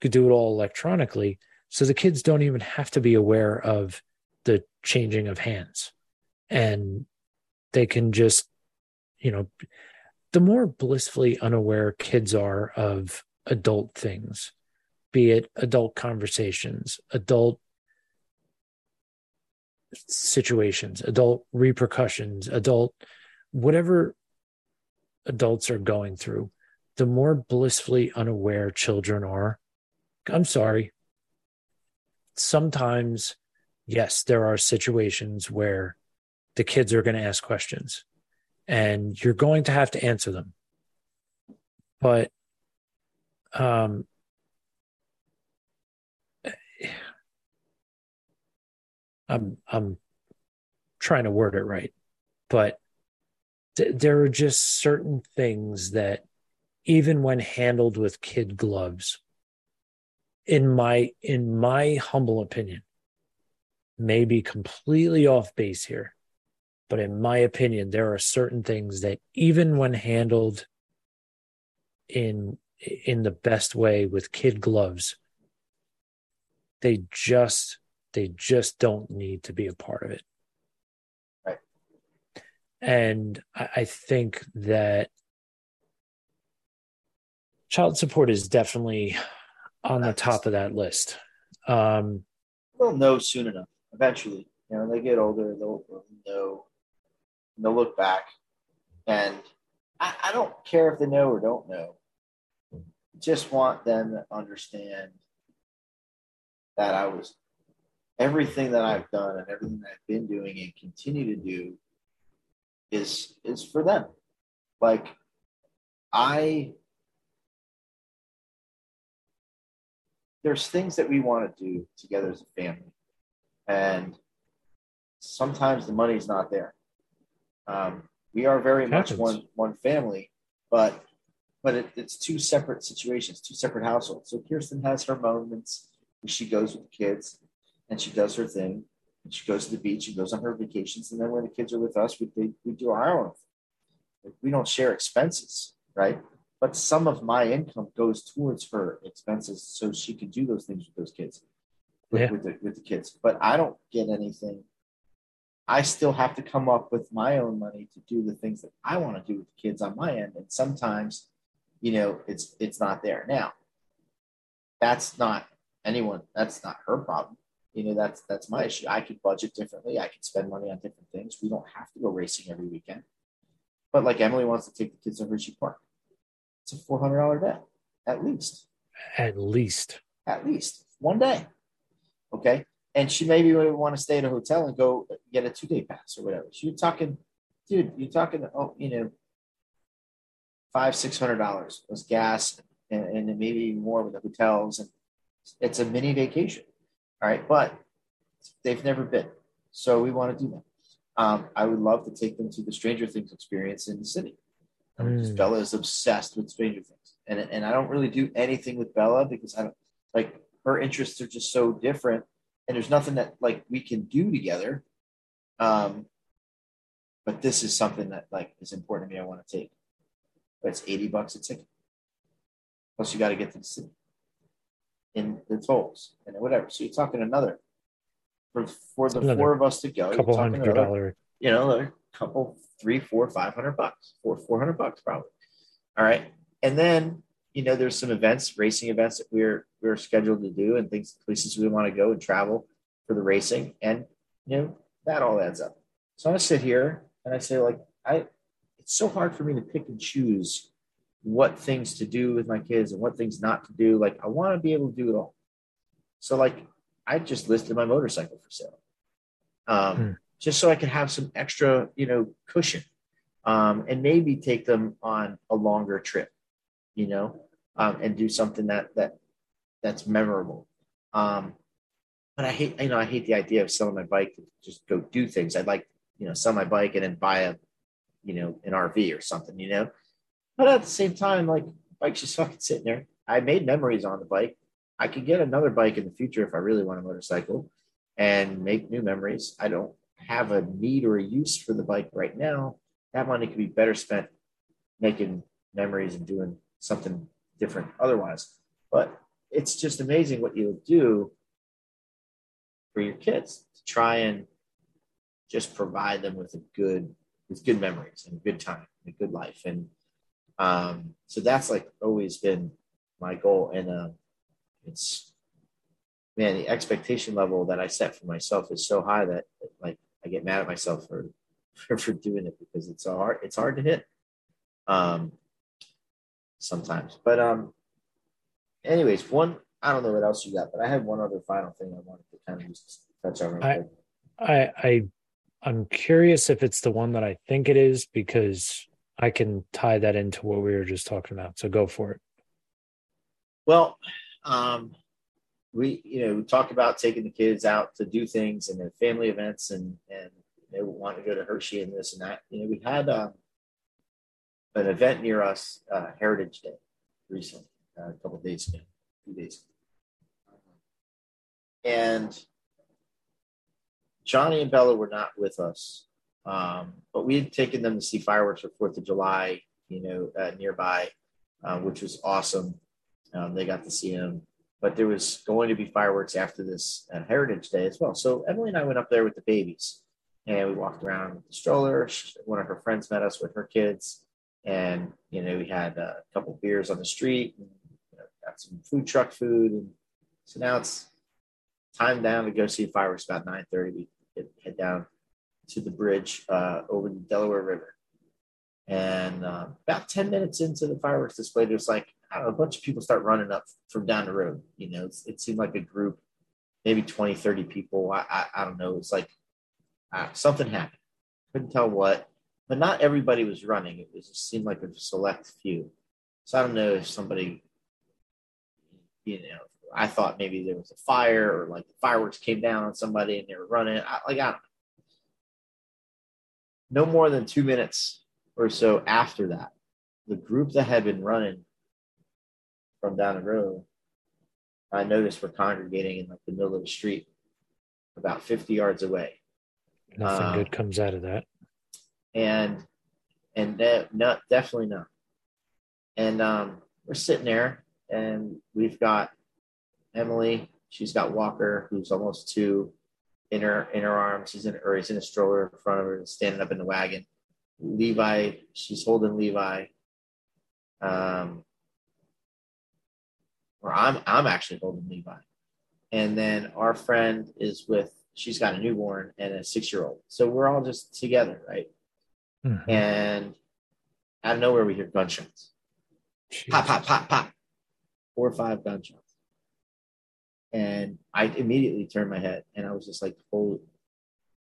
could do it all electronically. So the kids don't even have to be aware of the changing of hands. And they can just, you know, the more blissfully unaware kids are of adult things, be it adult conversations, adult situations, adult repercussions, adult whatever adults are going through, the more blissfully unaware children are. I'm sorry. Sometimes, yes, there are situations where the kids are going to ask questions and you're going to have to answer them. But um, (sighs) I'm I'm trying to word it right, but th- there are just certain things that, even when handled with kid gloves, in my in my humble opinion, may be completely off base here, but in my opinion, there are certain things that even when handled in in the best way with kid gloves, they just they just don't need to be a part of it. Right. And I, I think that child support is definitely on the top of that list. Um, They'll know soon enough. Eventually, you know, when they get older, they'll, they'll know. They'll look back, and I, I don't care if they know or don't know. Just want them to understand that I was everything that I've done and everything that I've been doing and continue to do is is for them. Like I there's things that we want to do together as a family. And sometimes the money's not there. Um, we are very much one one family, but but it, it's two separate situations, two separate households. So Kirsten has her moments where she goes with the kids and she does her thing. And she goes to the beach and goes on her vacations. And then when the kids are with us, we, they, we do our own. We don't share expenses, right? But some of my income goes towards her expenses so she can do those things with those kids, with, Yeah. with, the, with the kids. But I don't get anything. I still have to come up with my own money to do the things that I want to do with the kids on my end. And sometimes, you know, it's it's not there. Now, that's not anyone, that's not her problem. You know, that's that's my issue. I could budget differently. I could spend money on different things. We don't have to go racing every weekend. But like Emily wants to take the kids to Hershey Park. It's a four hundred dollar bet, at least. at least. At least one day. Okay. And she maybe would want to stay at a hotel and go get a two day pass or whatever. So you're talking, dude, you're talking, oh, you know, five, six hundred dollars was gas and, and then maybe even more with the hotels. And it's a mini vacation. All right. But they've never been. So we want to do that. Um, I would love to take them to the Stranger Things experience in the city. Mm. Bella is obsessed with Stranger Things. And, and I don't really do anything with Bella because I don't like her interests are just so different. And there's nothing that like we can do together. Um, but this is something that like is important to me. I want to take. But it's 80 bucks a ticket. Plus you got to get to the city in the tolls and whatever. So you're talking another for for the Another four of us to go. Couple talking hundred dollar. you know, a couple, three, four, five hundred bucks, four, four hundred bucks probably. All right. And then, you know, there's some events, racing events that we're we're scheduled to do and things, places we want to go and travel for the racing. And you know, that all adds up. So I sit here and I say, like, I it's so hard for me to pick and choose what things to do with my kids and what things not to do. Like, I want to be able to do it all. So, like, I just listed my motorcycle for sale. Um, Hmm. just so I could have some extra, you know, cushion, um, and maybe take them on a longer trip, you know, um, and do something that that that's memorable. Um, but I hate, you know, I hate the idea of selling my bike to just go do things. I'd like, you know, sell my bike and then buy a, you know, an RV or something, you know. But at the same time, like, bike's just (laughs) fucking sitting there. I made memories on the bike. I could get another bike in the future if I really want a motorcycle and make new memories. I don't have a need or a use for the bike right now. That money could be better spent making memories and doing something different otherwise. But it's just amazing what you'll do for your kids to try and just provide them with a good with good memories and a good time and a good life. And um so that's like always been my goal. And uh it's man the expectation level that i set for myself is so high that like i get mad at myself for (laughs) for, doing it because it's so hard it's hard to hit. Um sometimes but um anyways one i don't know what else you got but i had one other final thing i wanted to kind of just touch on I-. I I I'm curious if it's the one that I think it is because I can tie that into what we were just talking about. So go for it. Well, um, we you know we talk about taking the kids out to do things and then family events and and they want to go to Hershey and this and that. You know, we had um, an event near us, uh, Heritage Day, recently, uh, a couple days ago, a few days ago. And Johnny and Bella were not with us, um, but we had taken them to see fireworks for Fourth of July, you know, uh, nearby, uh, which was awesome. Um, they got to see them, but there was going to be fireworks after this uh, Heritage Day as well. So Emily and I went up there with the babies, and we walked around with the stroller. One of her friends met us with her kids, and you know we had a couple beers on the street, and, you know, got some food truck food, and so now it's time down to go see fireworks about nine thirty. We head down to the bridge uh, over the Delaware River. And uh, about 10 minutes into the fireworks display, there's like, know, a bunch of people start running up from down the road. You know, it seemed like a group, maybe 20, 30 people. I, I, I don't know. It's like uh, something happened. Couldn't tell what, but not everybody was running. It, was, it seemed like a select few. So I don't know if somebody, you know, I thought maybe there was a fire or like the fireworks came down on somebody and they were running. I, like, I don't know. No more than two minutes or so after that, the group that had been running from down the road, I noticed were congregating in like the middle of the street, about 50 yards away. Nothing um, good comes out of that. And and that not definitely not. And um, we're sitting there and we've got Emily. She's got Walker, who's almost two, in her in her arms. He's in or he's in a stroller in front of her, standing up in the wagon. Levi, she's holding Levi. Um, or I'm I'm actually holding Levi. And then our friend is with she's got a newborn and a six year old. So we're all just together, right? Mm-hmm. And out of nowhere we hear gunshots. Pop, pop, pop, pop. Four or five gunshots. And I immediately turned my head and I was just like, holy,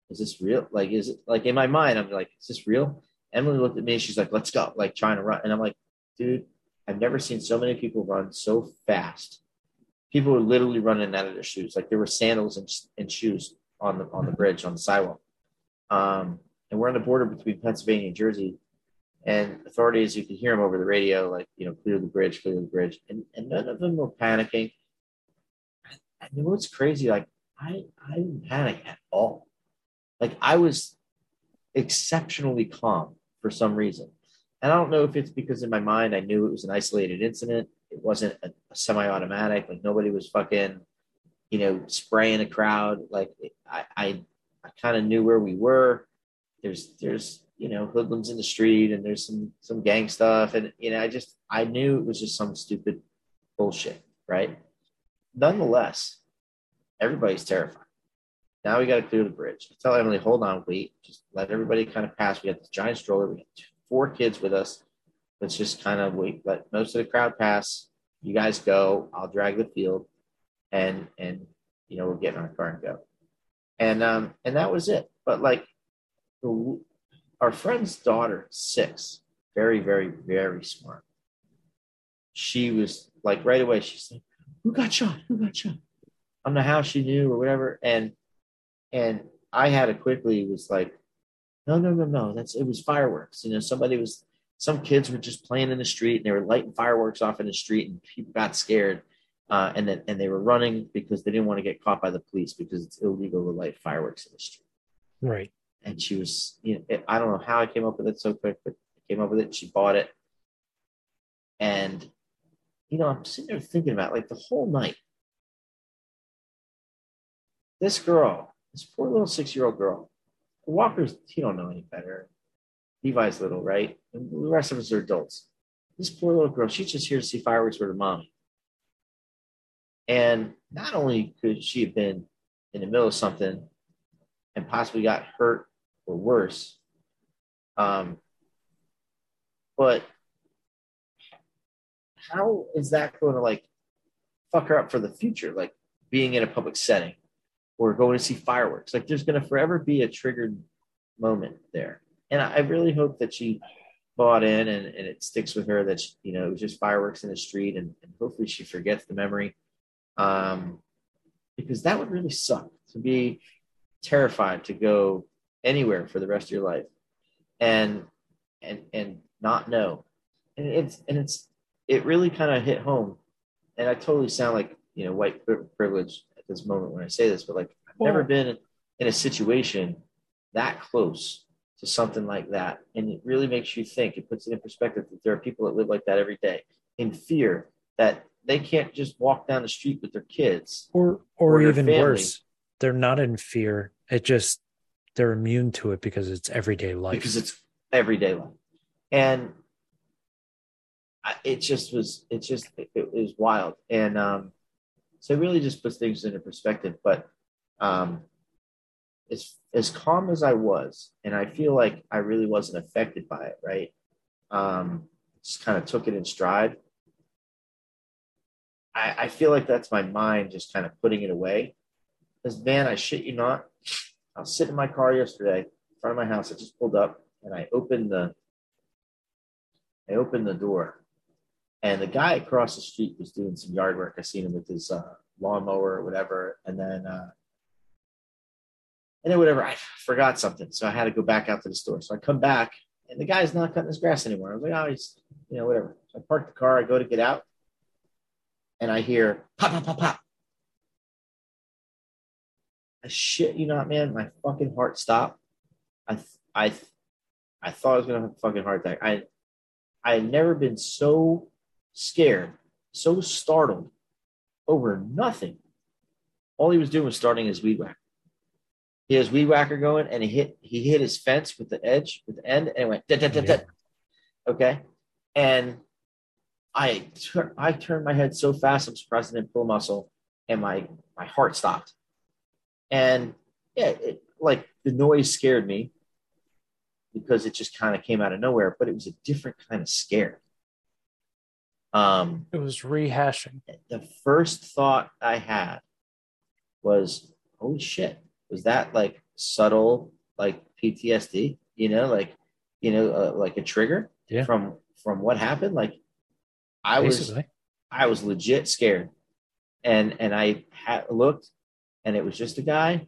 is this real? Like, is it like in my mind, I'm like, is this real? Emily looked at me, she's like, let's go, like trying to run. And I'm like, dude, I've never seen so many people run so fast. People were literally running out of their shoes. Like there were sandals and, and shoes on the on the bridge, on the sidewalk. Um, and we're on the border between Pennsylvania and Jersey. And authorities, you could hear them over the radio, like, you know, clear the bridge, clear the bridge. And, and none of them were panicking. I mean, what's crazy, like I, I didn't panic at all. Like I was exceptionally calm for some reason. And I don't know if it's because in my mind I knew it was an isolated incident. It wasn't a, a semi-automatic. Like nobody was fucking, you know, spraying a crowd. Like I, I, I kind of knew where we were. There's, there's, you know, hoodlums in the street, and there's some some gang stuff, and you know, I just I knew it was just some stupid bullshit, right? nonetheless, everybody's terrified. Now we got to clear the bridge. I tell Emily, hold on, wait, just let everybody kind of pass. We got this giant stroller. We got four kids with us. Let's just kind of wait, let most of the crowd pass. You guys go. I'll drag the field, and and you know we'll get in our car and go. And um and that was it. But like, our friend's daughter, six, very very very smart. She was like right away. She's like, who got shot? Who got shot? I don't know how she knew or whatever. And and I had to quickly was like, no, no, no, no. That's it was fireworks. You know, somebody was some kids were just playing in the street and they were lighting fireworks off in the street and people got scared. Uh, and then and they were running because they didn't want to get caught by the police because it's illegal to light fireworks in the street. Right. And she was, you know, I don't know how I came up with it so quick, but I came up with it. She bought it, and you know, I'm sitting there thinking about like the whole night. This girl, this poor little six year old girl, Walker's, he don't know any better. Levi's little, right? And the rest of us are adults. This poor little girl, she's just here to see fireworks with her mommy. And not only could she have been in the middle of something and possibly got hurt or worse, um, but how is that going to like fuck her up for the future? Like being in a public setting or going to see fireworks. Like there's going to forever be a triggered moment there. And I really hope that she bought in and, and it sticks with her that, she, you know, it was just fireworks in the street and, and hopefully she forgets the memory. Um, because that would really suck to be terrified to go anywhere for the rest of your life, and and and not know, and it's and it's it really kind of hit home, and I totally sound like you know white privilege at this moment when I say this, but like I've never been in a situation that close to something like that, and it really makes you think. It puts it in perspective that there are people that live like that every day in fear that they can't just walk down the street with their kids or or, or even worse they're not in fear. It just they're immune to it because it's everyday life. Because it's everyday life. And it just was it just it, it was wild. And um so it really just puts things into perspective. But um as as calm as i was and i feel like i really wasn't affected by it right? Um just kind of took it in stride. I, I feel like that's my mind just kind of putting it away. Because man, I shit you not, I was sitting in my car yesterday in front of my house. I just pulled up and I opened the I opened the door, and the guy across the street was doing some yard work. I seen him with his uh, lawnmower or whatever, and then uh, and then whatever. I forgot something, so I had to go back out to the store. So I come back, and the guy's not cutting his grass anymore. I was like, oh, he's you know whatever. So I park the car. I go to get out, and I hear pop, pop, pop, pop. I shit you not, man. My fucking heart stopped. I, I, I thought I was gonna have a fucking heart attack. I, I had never been so scared, so startled over nothing. All he was doing was starting his weed whacker. He has weed whacker going, and he hit he hit his fence with the edge, with the end, and it went. Da, da, da, da. Okay, and I tur- I turned my head so fast, I'm surprised I didn't pull a muscle, and my my heart stopped. And yeah, it, like the noise scared me because it just kind of came out of nowhere, but it was a different kind of scare. Um, it was rehashing. The first thought I had was, "Holy shit! Was that like subtle, like PTSD? You know, like you know, uh, like a trigger yeah. from from what happened? Like I Basically. was I was legit scared, and and I had looked, and it was just a guy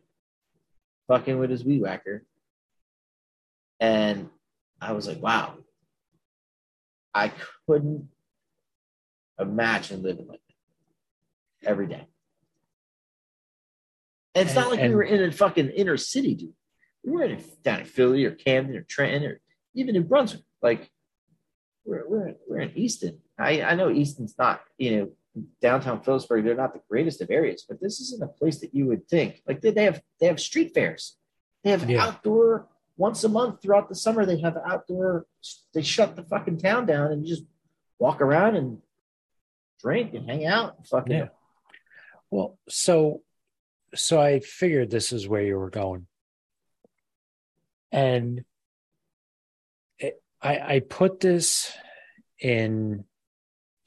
fucking with his weed whacker, and I was like, wow, I couldn't imagine living like that every day. And it's and, not like and, we were in a fucking inner city, dude. We were in down in Philly or Camden or Trenton or even in Brunswick. Like we're we're we're in Easton. I, I know Easton's not, you know, downtown Phillipsburg, they're not the greatest of areas, but this isn't a place that you would think. Like they, they have they have street fairs. They have yeah. outdoor once a month throughout the summer, they have outdoor they shut the fucking town down and you just walk around and drink and hang out and fucking yeah. Well, so so I figured this is where you were going. And it, I I put this in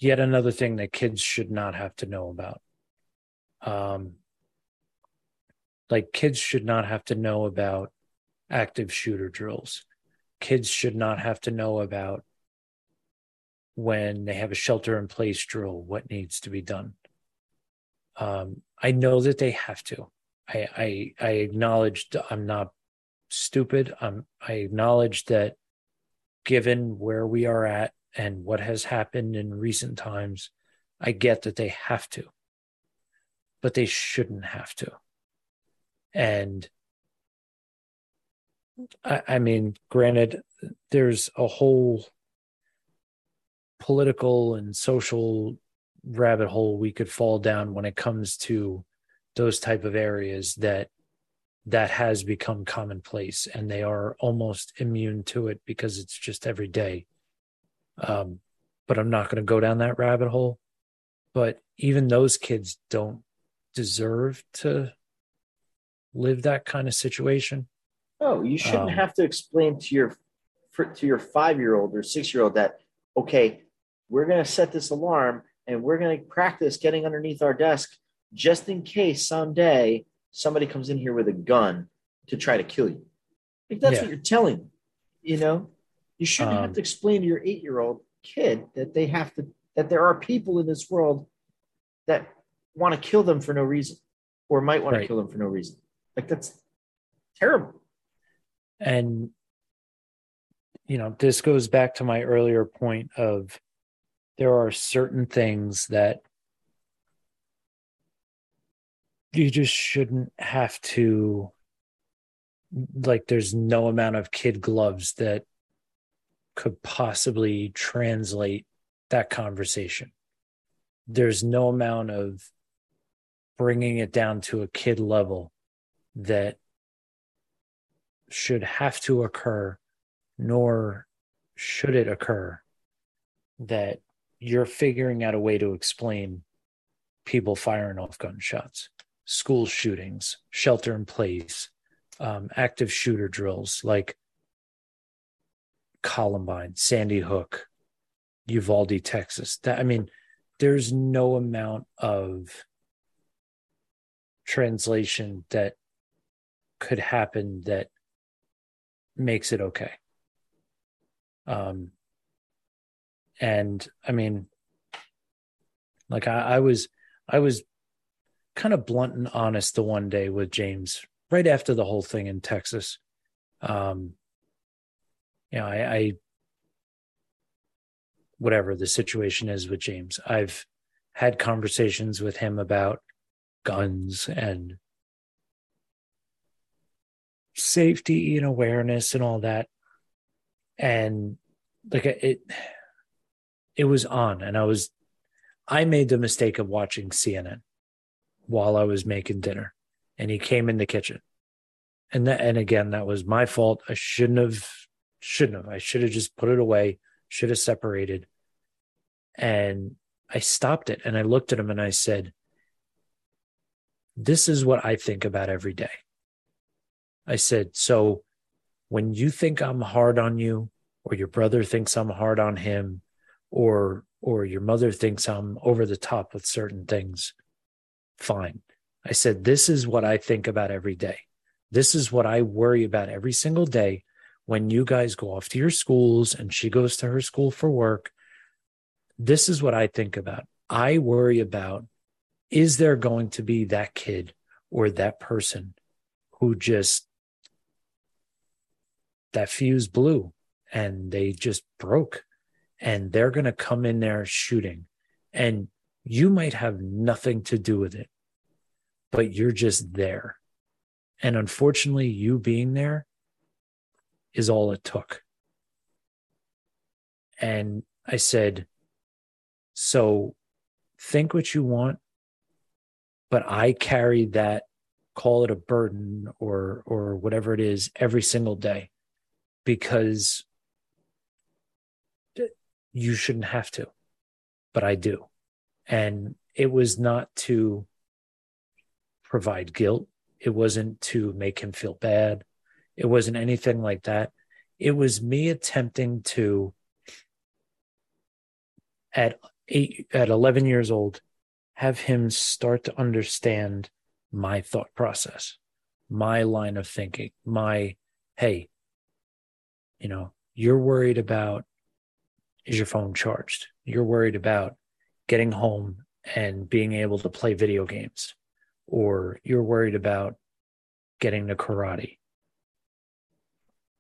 yet another thing that kids should not have to know about. Um, like kids should not have to know about active shooter drills. Kids should not have to know about when they have a shelter in place drill, what needs to be done. Um, I know that they have to. I, I, I acknowledge I'm not stupid. I'm, I acknowledge that given where we are at and what has happened in recent times, I get that they have to, but they shouldn't have to. And I, I mean, granted, there's a whole political and social rabbit hole we could fall down when it comes to those type of areas that that has become commonplace and they are almost immune to it because it's just every day um, but I'm not going to go down that rabbit hole. But even those kids don't deserve to live that kind of situation. Oh, you shouldn't um, have to explain to your to your five year old or six year old that okay, we're going to set this alarm and we're going to practice getting underneath our desk just in case someday somebody comes in here with a gun to try to kill you. Like that's yeah. what you're telling you know. You shouldn't um, have to explain to your eight year old kid that they have to, that there are people in this world that want to kill them for no reason or might want right. to kill them for no reason. Like that's terrible. And, you know, this goes back to my earlier point of there are certain things that you just shouldn't have to like there's no amount of kid gloves that could possibly translate that conversation. There's no amount of bringing it down to a kid level that should have to occur nor should it occur that you're figuring out a way to explain people firing off gunshots school shootings, shelter in place, um, active shooter drills. Like Columbine, Sandy Hook, Uvalde, Texas. That, I mean, there's no amount of translation that could happen that makes it okay. Um, and I mean, like I, I was, I was kind of blunt and honest the one day with James right after the whole thing in Texas. Um, you know, I, I whatever the situation is with James, I've had conversations with him about guns and safety and awareness and all that. And like it, it was on, and I was, I made the mistake of watching CNN while I was making dinner, and he came in the kitchen, and that, and again that was my fault. I shouldn't have, shouldn't have. I should have just put it away. Should have separated. And I stopped it, and I looked at him, and I said, "This is what I think about every day." I said, "So." When you think I'm hard on you, or your brother thinks I'm hard on him, or or your mother thinks I'm over the top with certain things, fine. I said, This is what I think about every day. This is what I worry about every single day when you guys go off to your schools and she goes to her school for work. This is what I think about. I worry about is there going to be that kid or that person who just that fuse blew and they just broke and they're going to come in there shooting and you might have nothing to do with it, but you're just there. And unfortunately, you being there is all it took. And I said, So think what you want, but I carry that, call it a burden or or whatever it is, every single day because you shouldn't have to, but I do. And it was not to provide guilt. It wasn't to make him feel bad. It wasn't anything like that. It was me attempting to, at eight, at 11 years old, have him start to understand my thought process, my line of thinking, my, hey, you know, you're worried about is your phone charged? You're worried about getting home and being able to play video games, or you're worried about getting to karate.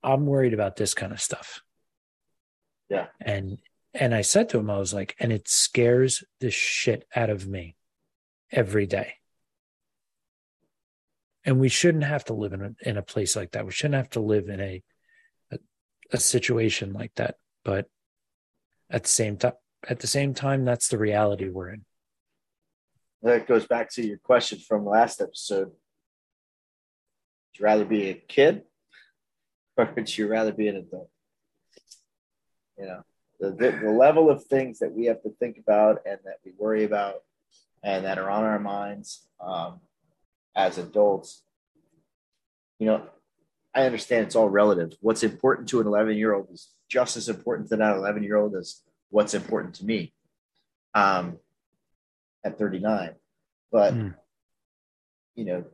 I'm worried about this kind of stuff. Yeah. And and I said to him, I was like, and it scares the shit out of me every day. And we shouldn't have to live in a, in a place like that. We shouldn't have to live in a, a, a situation like that. But at the same time, at the same time, that's the reality we're in. That goes back to your question from last episode. Would you rather be a kid or would you rather be an adult? You know, the, the, the level of things that we have to think about and that we worry about and that are on our minds um, as adults. You know, I understand it's all relative. What's important to an 11 year old is just as important to that 11 year old as what's important to me um, at 39. But, mm. you know,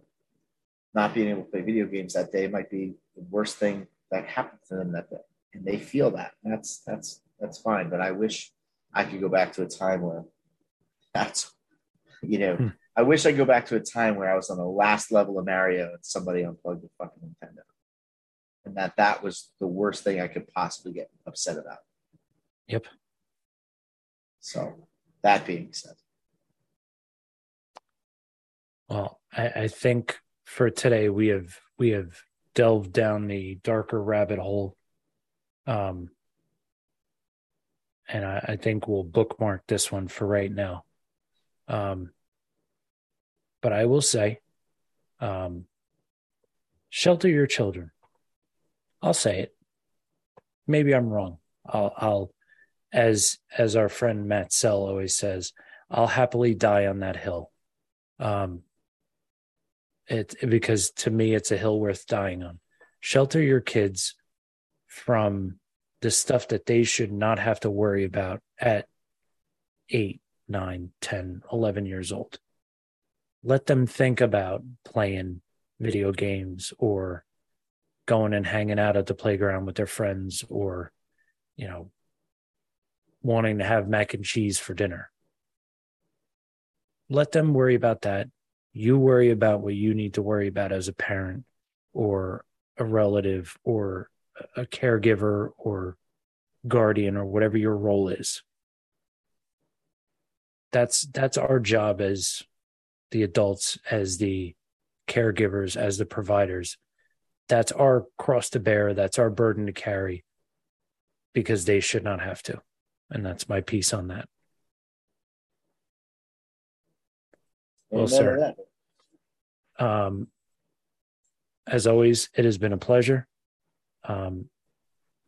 not being able to play video games that day might be the worst thing that happened to them that day. And they feel that. That's, that's, that's fine. But I wish I could go back to a time where (laughs) that's, you know, mm. I wish I could go back to a time where I was on the last level of Mario and somebody unplugged the fucking Nintendo. And and that that was the worst thing I could possibly get upset about. Yep. So that being said, Well, I, I think for today we have we have delved down the darker rabbit hole. Um and I, I think we'll bookmark this one for right now. Um but I will say, um shelter your children. I'll say it. Maybe I'm wrong. I'll I'll as as our friend Matt Sell always says, I'll happily die on that hill. Um it because to me it's a hill worth dying on. Shelter your kids from the stuff that they should not have to worry about at 8 9 10 11 years old. Let them think about playing video games or going and hanging out at the playground with their friends or you know wanting to have mac and cheese for dinner. Let them worry about that you worry about what you need to worry about as a parent or a relative or a caregiver or guardian or whatever your role is. That's that's our job as the adults as the caregivers as the providers. That's our cross to bear. That's our burden to carry because they should not have to. And that's my piece on that. Well, Amen sir. that. Um, as always, it has been a pleasure. Um,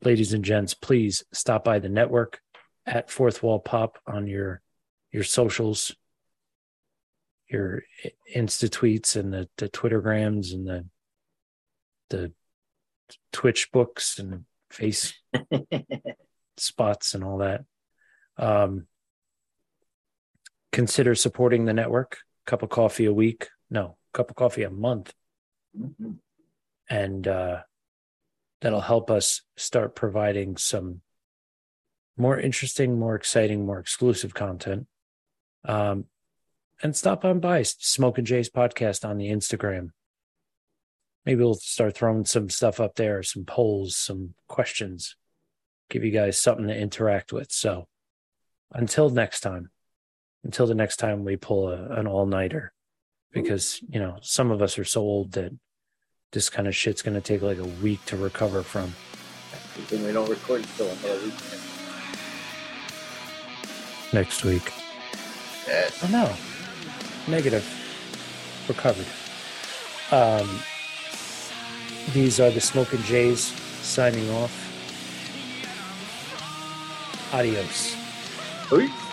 ladies and gents, please stop by the network at Fourth Wall Pop on your your socials, your Insta tweets and the, the Twittergrams and the the Twitch books and face (laughs) spots and all that. Um, consider supporting the network. Cup of coffee a week. No, cup of coffee a month Mhm. and uh, that'll help us start providing some more interesting, more exciting, more exclusive content. Um, and stop on by Smoking Jay's podcast on the Instagram. Maybe we'll start throwing some stuff up there, some polls, some questions, give you guys something to interact with. So until next time, until the next time we pull a, an all nighter, because, you know, some of us are so old that this kind of shit's going to take like a week to recover from. Thing we don't record until another week. next week. Yeah. Oh no, negative, recovered. Um, these are the Smoking Jays signing off. Adios. Peace.